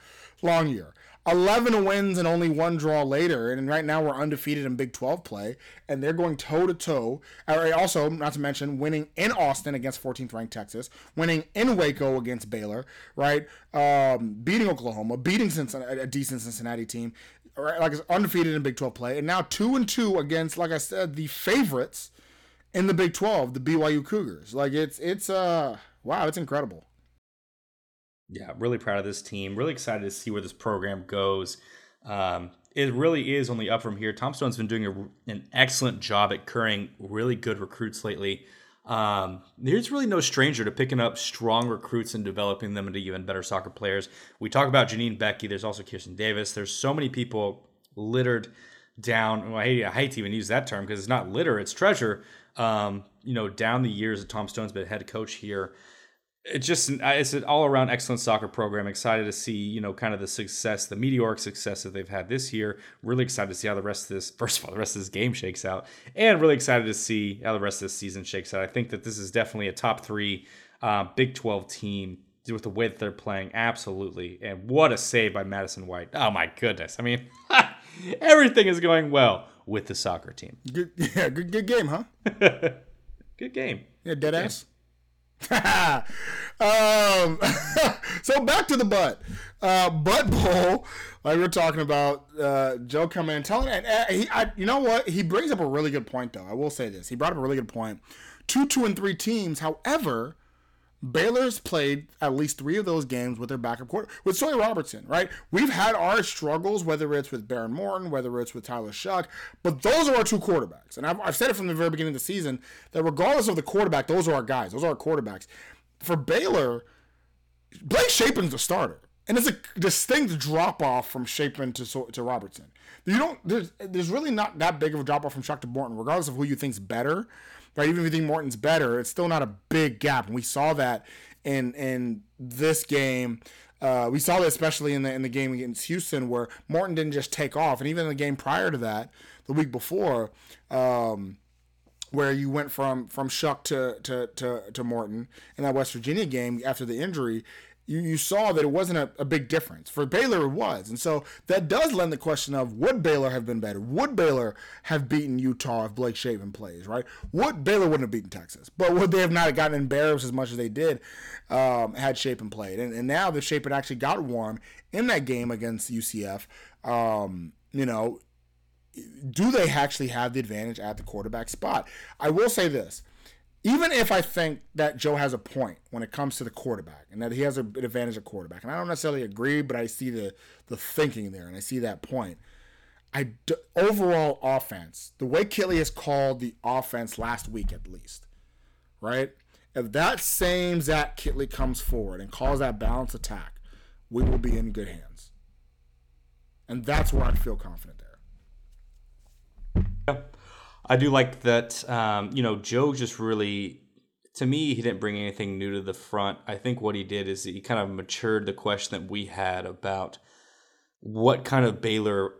long year." 11 wins and only one draw later. And right now we're undefeated in Big 12 play. And they're going toe to toe. Also, not to mention, winning in Austin against 14th ranked Texas, winning in Waco against Baylor, right? Um, beating Oklahoma, beating Cincinnati, a decent Cincinnati team. Right? Like it's undefeated in Big 12 play. And now 2 and 2 against, like I said, the favorites in the Big 12, the BYU Cougars. Like it's, it's, uh, wow, it's incredible. Yeah, really proud of this team. Really excited to see where this program goes. Um, it really is only up from here. Tom Stone's been doing a, an excellent job at currying really good recruits lately. Um, there's really no stranger to picking up strong recruits and developing them into even better soccer players. We talk about Janine Becky. There's also Kirsten Davis. There's so many people littered down. Well, I hate, I hate to even use that term because it's not litter, it's treasure. Um, you know, down the years that Tom Stone's been head coach here it's just it's an all around excellent soccer program. Excited to see you know kind of the success, the meteoric success that they've had this year. Really excited to see how the rest of this [LAUGHS] first of all the rest of this game shakes out, and really excited to see how the rest of this season shakes out. I think that this is definitely a top three uh, Big Twelve team with the way that they're playing. Absolutely, and what a save by Madison White. Oh my goodness! I mean, [LAUGHS] everything is going well with the soccer team. Good, [LAUGHS] yeah, good, good game, huh? Good game. Yeah, dead ass. [LAUGHS] um, [LAUGHS] so back to the butt. Uh, butt bowl, like we are talking about. Uh, Joe coming in telling. Uh, he, I, you know what? He brings up a really good point, though. I will say this. He brought up a really good point. Two, two, and three teams. However, Baylor's played at least three of those games with their backup quarter with Sawyer Robertson, right? We've had our struggles, whether it's with Behren Morton, whether it's with Tyler Shough, but those are our two quarterbacks. And I've, I've said it from the very beginning of the season that regardless of the quarterback, those are our guys. Those are our quarterbacks. For Baylor, Blake Shapen's the starter. And it's a distinct drop off from Shapen to to Robertson. You don't there's there's really not that big of a drop off from Shough to Morton, regardless of who you think's better right? Even if you think Morton's better, it's still not a big gap, and we saw that in in this game. Uh, we saw that especially in the in the game against Houston, where Morton didn't just take off, and even in the game prior to that, the week before, um, where you went from from Shough to, to to to Morton in that West Virginia game after the injury, you, you saw that it wasn't a, a big difference. For Baylor, it was. And so that does lend the question of would Baylor have been better? Would Baylor have beaten Utah if Blake Shapen plays, right? Would Baylor wouldn't have beaten Texas, but would they have not gotten embarrassed as much as they did um, had Shapen played? And, and now that Shapen actually got warm in that game against UCF, um, you know, do they actually have the advantage at the quarterback spot? I will say this even if I think that Joe has a point when it comes to the quarterback and that he has an advantage at quarterback, and I don't necessarily agree, but I see the the thinking there and I see that point. I overall offense, the way Kittley has called the offense last week at least, right? If that same Zach Kittley comes forward and calls that balanced attack, we will be in good hands, and that's where I feel confident there. Yeah. I do like that. Um, you know, Joe just really, to me, he didn't bring anything new to the front. I think what he did is he kind of matured the question that we had about what kind of Baylor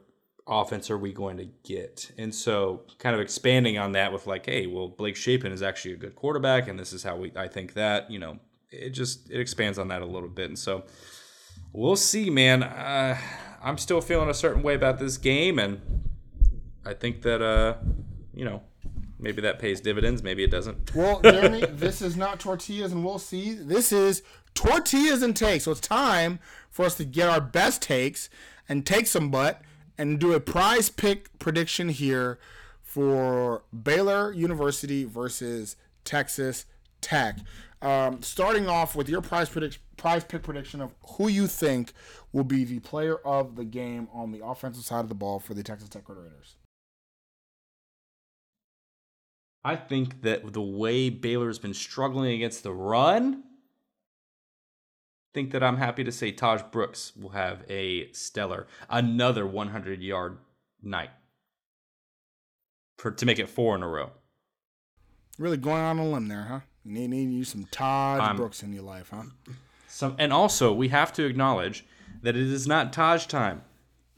offense are we going to get? And so, kind of expanding on that with like, hey, well, Blake Shapen is actually a good quarterback, and this is how we. I think that you know, it just it expands on that a little bit, and so we'll see, man. Uh, I'm still feeling a certain way about this game, and I think that uh, you know, maybe that pays dividends, maybe it doesn't. [LAUGHS] Well, Jeramey, this is not tortillas and we'll see. This is tortillas and takes. So it's time for us to get our best takes and take some butt and do a prize pick prediction here for Baylor University versus Texas Tech. Um, starting off with your prize prediction, prize pick prediction of who you think will be the player of the game on the offensive side of the ball for the Texas Tech Red Raiders. I think that the way Baylor's been struggling against the run, I think that I'm happy to say Tahj Brooks will have a stellar, another 100 yard night for to make it four in a row. Really going on a limb there, huh? You need, need you some Tahj um, Brooks in your life, huh? Some, and also we have to acknowledge that it is not Tahj time.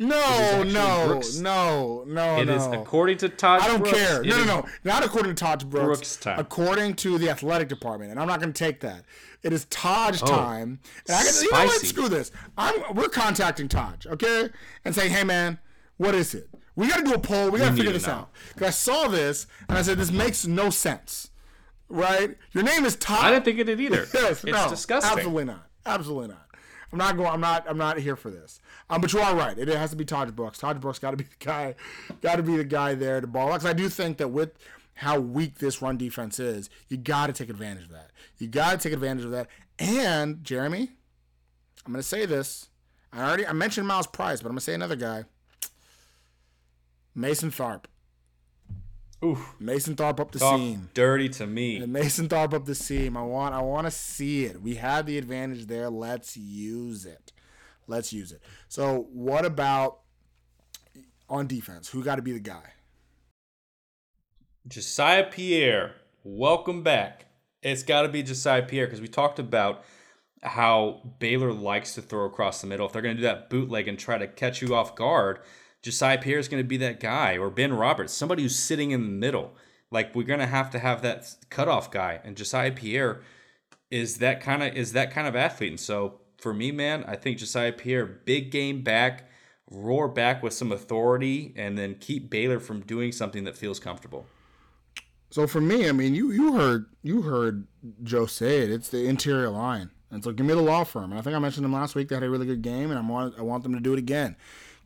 No, no, Brooks. no, no, It no. is according to Todd. Brooks. I don't Brooks, care. No, no, no. Not according to Todd Brooks. Brooks time. According to the athletic department, and I'm not going to take that. It is Todd's Oh, time. And I can, you know what? Screw this. I'm we're contacting Todd, okay, and saying, hey man, what is it? We got to do a poll. We got to figure this out. Because I saw this and I said this makes no sense. Right? Your name is Todd. I didn't think it did either. [LAUGHS] Yes, it's no, disgusting. Absolutely not. Absolutely not. I'm not going. I'm not. I'm not here for this. Um, but you are right. It has to be Todd Brooks. Todd Brooks got to be [LAUGHS] the guy. Got to be the guy there to ball. Because I do think that with how weak this run defense is, you got to take advantage of that. You got to take advantage of that. And Jeramey, I'm going to say this. I already I mentioned Myles Price, but I'm going to say another guy. Mason Tharp. Oof. Mason Tharp up the Talk seam. dirty to me. And Mason Tharp up the seam. I want I want to see it. We have the advantage there. Let's use it. Let's use it. So what about on defense? Who got to be the guy? Josiah Pierre, welcome back. It's got to be Josiah Pierre because we talked about how Baylor likes to throw across the middle. If they're going to do that bootleg and try to catch you off guard, Josiah Pierre is going to be that guy, or Ben Roberts, somebody who's sitting in the middle. Like we're going to have to have that cutoff guy, and Josiah Pierre is that kind of is that kind of athlete. And so for me, man, I think Josiah Pierre, big game back, roar back with some authority, and then keep Baylor from doing something that feels comfortable. So for me, I mean, you you heard you heard Joe say it. It's the interior line. And so give me the law firm. And I think I mentioned them last week. They had a really good game, and I want I want them to do it again.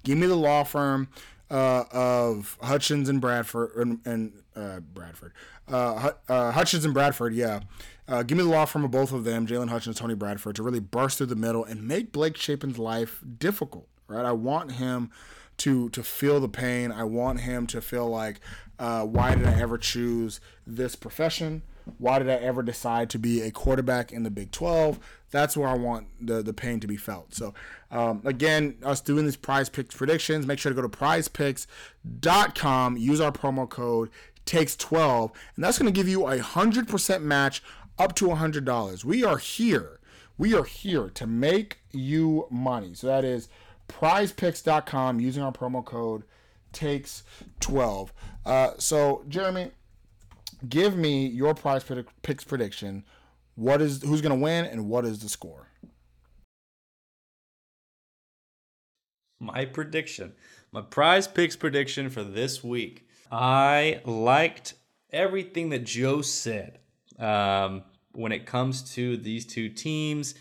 Give me the law firm. Uh, of Hutchings and Bradford and, and uh, Bradford, uh, uh, Hutchings and Bradford. Yeah, uh, give me the law firm of both of them, Jaylon Hutchings, Tony Bradford, to really burst through the middle and make Blake Shapen's life difficult. Right, I want him to to feel the pain. I want him to feel like, uh, why did I ever choose this profession? Why did I ever decide to be a quarterback in the Big 12? That's where I want the, the pain to be felt. So, um, again, us doing these prize picks predictions, make sure to go to prizepicks.com, use our promo code takes12, and that's going to give you a 100% match up to $100. We are here. We are here to make you money. So, that is prizepicks.com using our promo code takes12. Uh, so, Jeramey, give me your prize picks prediction. What is who's going to win and what is the score? My prediction, my prize picks prediction for this week. I liked everything that Joe said um, when it comes to these two teams,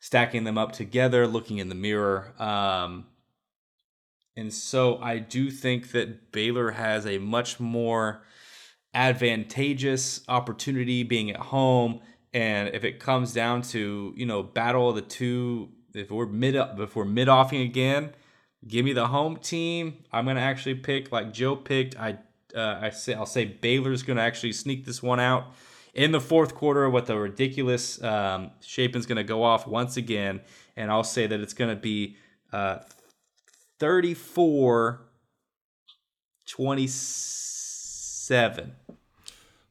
stacking them up together, looking in the mirror. Um, and so I do think that Baylor has a much more advantageous opportunity being at home. And if it comes down to you know battle of the two, if we're mid if we're mid offing again, give me the home team. I'm gonna actually pick like Joe picked. I uh, I say I'll say Baylor's gonna actually sneak this one out in the fourth quarter with a ridiculous um, gonna go off once again, and I'll say that it's gonna be uh, 34 27.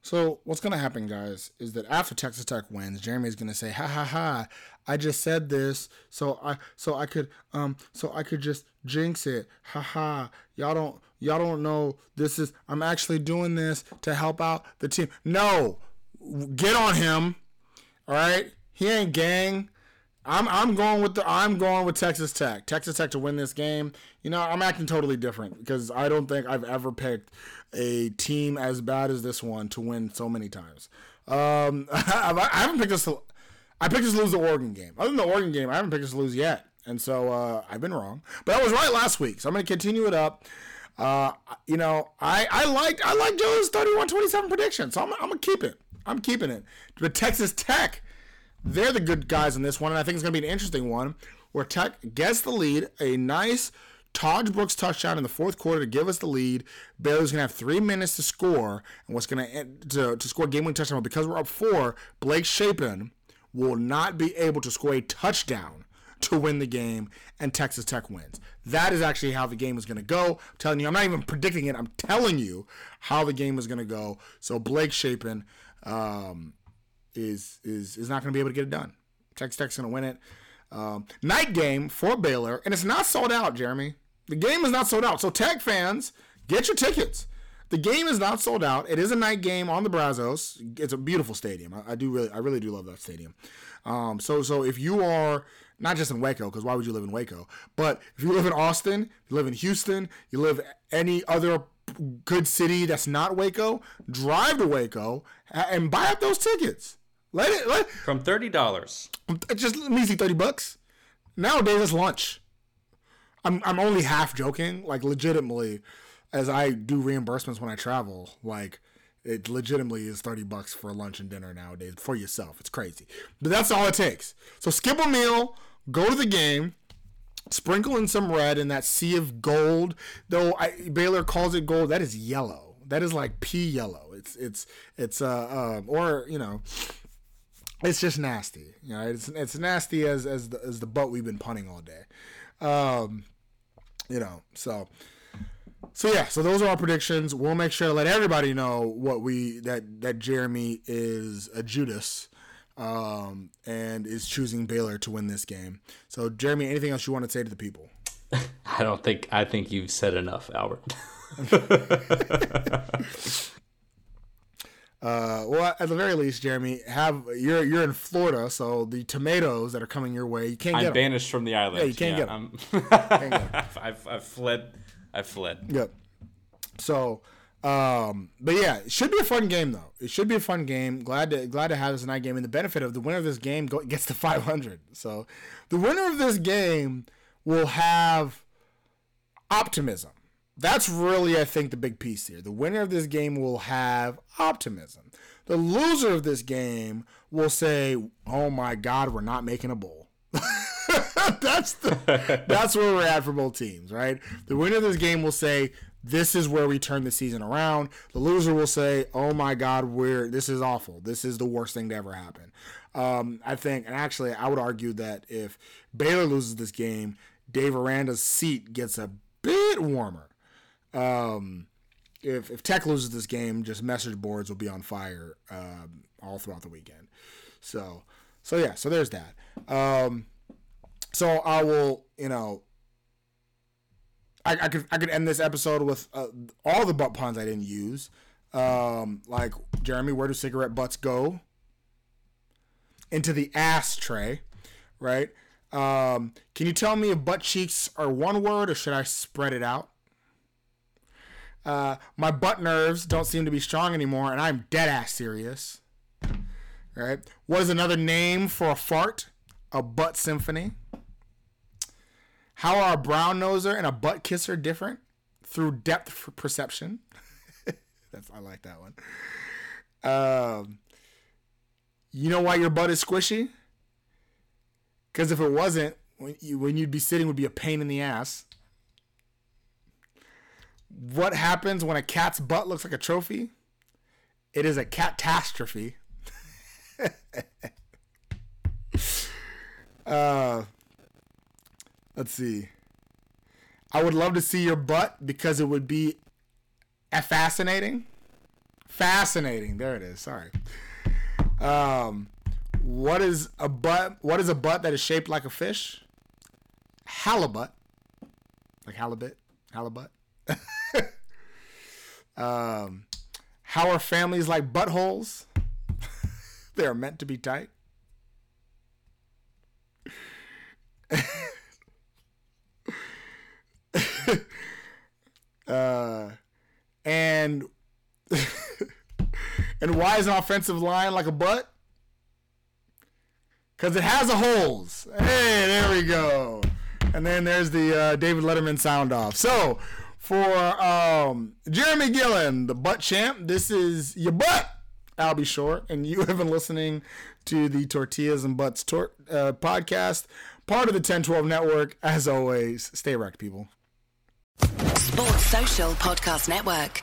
So what's to happen, guys, is that after Texas Tech wins, Jeramey's to say, "Ha ha ha! I just said this, so I so I could um so I could just jinx it. Ha ha! Y'all don't y'all don't know this is I'm actually doing this to help out the team. No, get on him. All right, he ain't gang. I'm I'm going with the I'm going with Texas Tech. Texas Tech to win this game. You know, I'm acting totally different because I don't think I've ever picked a team as bad as this one to win so many times. Um, [LAUGHS] I haven't picked us. To, I picked us to lose the Oregon game. Other than the Oregon game, I haven't picked us to lose yet, and so uh, I've been wrong. But I was right last week, so I'm going to continue it up. Uh, you know, I I liked I liked Joe's 31-27 prediction, so I'm I'm gonna keep it. I'm keeping it. But Texas Tech they're the good guys in this one, and I think it's going to be an interesting one where Tech gets the lead, a nice Todd Brooks touchdown in the fourth quarter to give us the lead. Baylor's going to have three minutes to score, and what's going to to, score game-winning touchdown. But because we're up four, Blake Shapen will not be able to score a touchdown to win the game, and Texas Tech wins. That is actually how the game is going to go. I'm telling you, I'm not even predicting it. I'm telling you how the game is going to go. So Blake Shapen. Um, is is is not going to be able to get it done. Texas Tech's going to win it. Um, night game for Baylor, and it's not sold out, Jeramey. The game is not sold out. So Tech fans, get your tickets. The game is not sold out. It is a night game on the Brazos. It's a beautiful stadium. I, I do really, I really do love that stadium. Um, so, so if you are not just in Waco, because why would you live in Waco? But if you live in Austin, you live in Houston, you live any other good city that's not Waco, drive to Waco and buy up those tickets. Let it let from thirty dollars. Just measly thirty bucks. Nowadays it's lunch. I'm I'm only half joking, like legitimately, as I do reimbursements when I travel. Like it legitimately is thirty bucks for lunch and dinner nowadays for yourself. It's crazy, but that's all it takes. So skip a meal, go to the game. Sprinkle in some red in that sea of gold. Though I, Baylor calls it gold, that is yellow. That is like pea yellow. It's it's it's uh um, or you know it's just nasty. You know, it's it's nasty as as the, as the butt we've been punting all day. Um, you know, so so yeah, so those are our predictions. We'll make sure to let everybody know what we that that Jeramey is a Judas um, and is choosing Baylor to win this game. So Jeramey, anything else you want to say to the people? [LAUGHS] I don't think I think you've said enough, Albert. [LAUGHS] [LAUGHS] Uh, well, at the very least, Jeramey, have you're you're in Florida, so the tomatoes that are coming your way, you can't I'm get. I'm banished from the island. Yeah, you can't yeah, get them. [LAUGHS] I've, I've, I've fled. I've fled. Yep. So, um, but yeah, it should be a fun game though. It should be a fun game. Glad to glad to have this night game, and the benefit of the winner of this game go, [LAUGHS] gets to 500. So, the winner of this game will have optimism that's really, I think, the big piece here. The winner of this game will have optimism. The loser of this game will say, "Oh my God, we're not making a bowl." [LAUGHS] that's the [LAUGHS] that's where we're at for both teams, right? The winner of this game will say, "This is where we turn the season around." The loser will say, "Oh my God, we're this is awful. This is the worst thing to ever happen." Um, I think, and actually, I would argue that if Baylor loses this game, Dave Aranda's seat gets a bit warmer. Um, if if Tech loses this game, just message boards will be on fire um, all throughout the weekend. So so yeah, so there's that. Um, so I will, you know, I, I could I could end this episode with uh, all the butt puns I didn't use. Um, like Jeramey, where do cigarette butts go? Into the ass tray, right? Um, can you tell me if butt cheeks are one word or should I spread it out? Uh, my butt nerves don't seem to be strong anymore, and I'm dead ass serious. Right? What is another name for a fart? A butt symphony. How are a brown noser and a butt kisser different? Through depth perception. [LAUGHS] That's I like that one. Um, you know why your butt is squishy? Because if it wasn't, when, you, when you'd be sitting would be a pain in the ass. What happens when a cat's butt looks like a trophy? It is a catastrophe. [LAUGHS] uh, let's see. I would love to see your butt because it would be fascinating. Fascinating. There it is. Sorry. Um, what is a butt? What is a butt that is shaped like a fish? Halibut. Like halibut. Halibut. [LAUGHS] um, how are families like buttholes? [LAUGHS] they are meant to be tight. [LAUGHS] uh, and [LAUGHS] and why is an offensive line like a butt? Because it has a holes. Hey, there we go. And then there's the uh, David Letterman sound off. So for um, Jeramey Gillen, the butt champ, this is your butt. Albie short, and you have been listening to the Tortillas and Butts tor- uh, podcast, part of the 1012 network. As always, stay wrecked, people. Sports Social Podcast Network.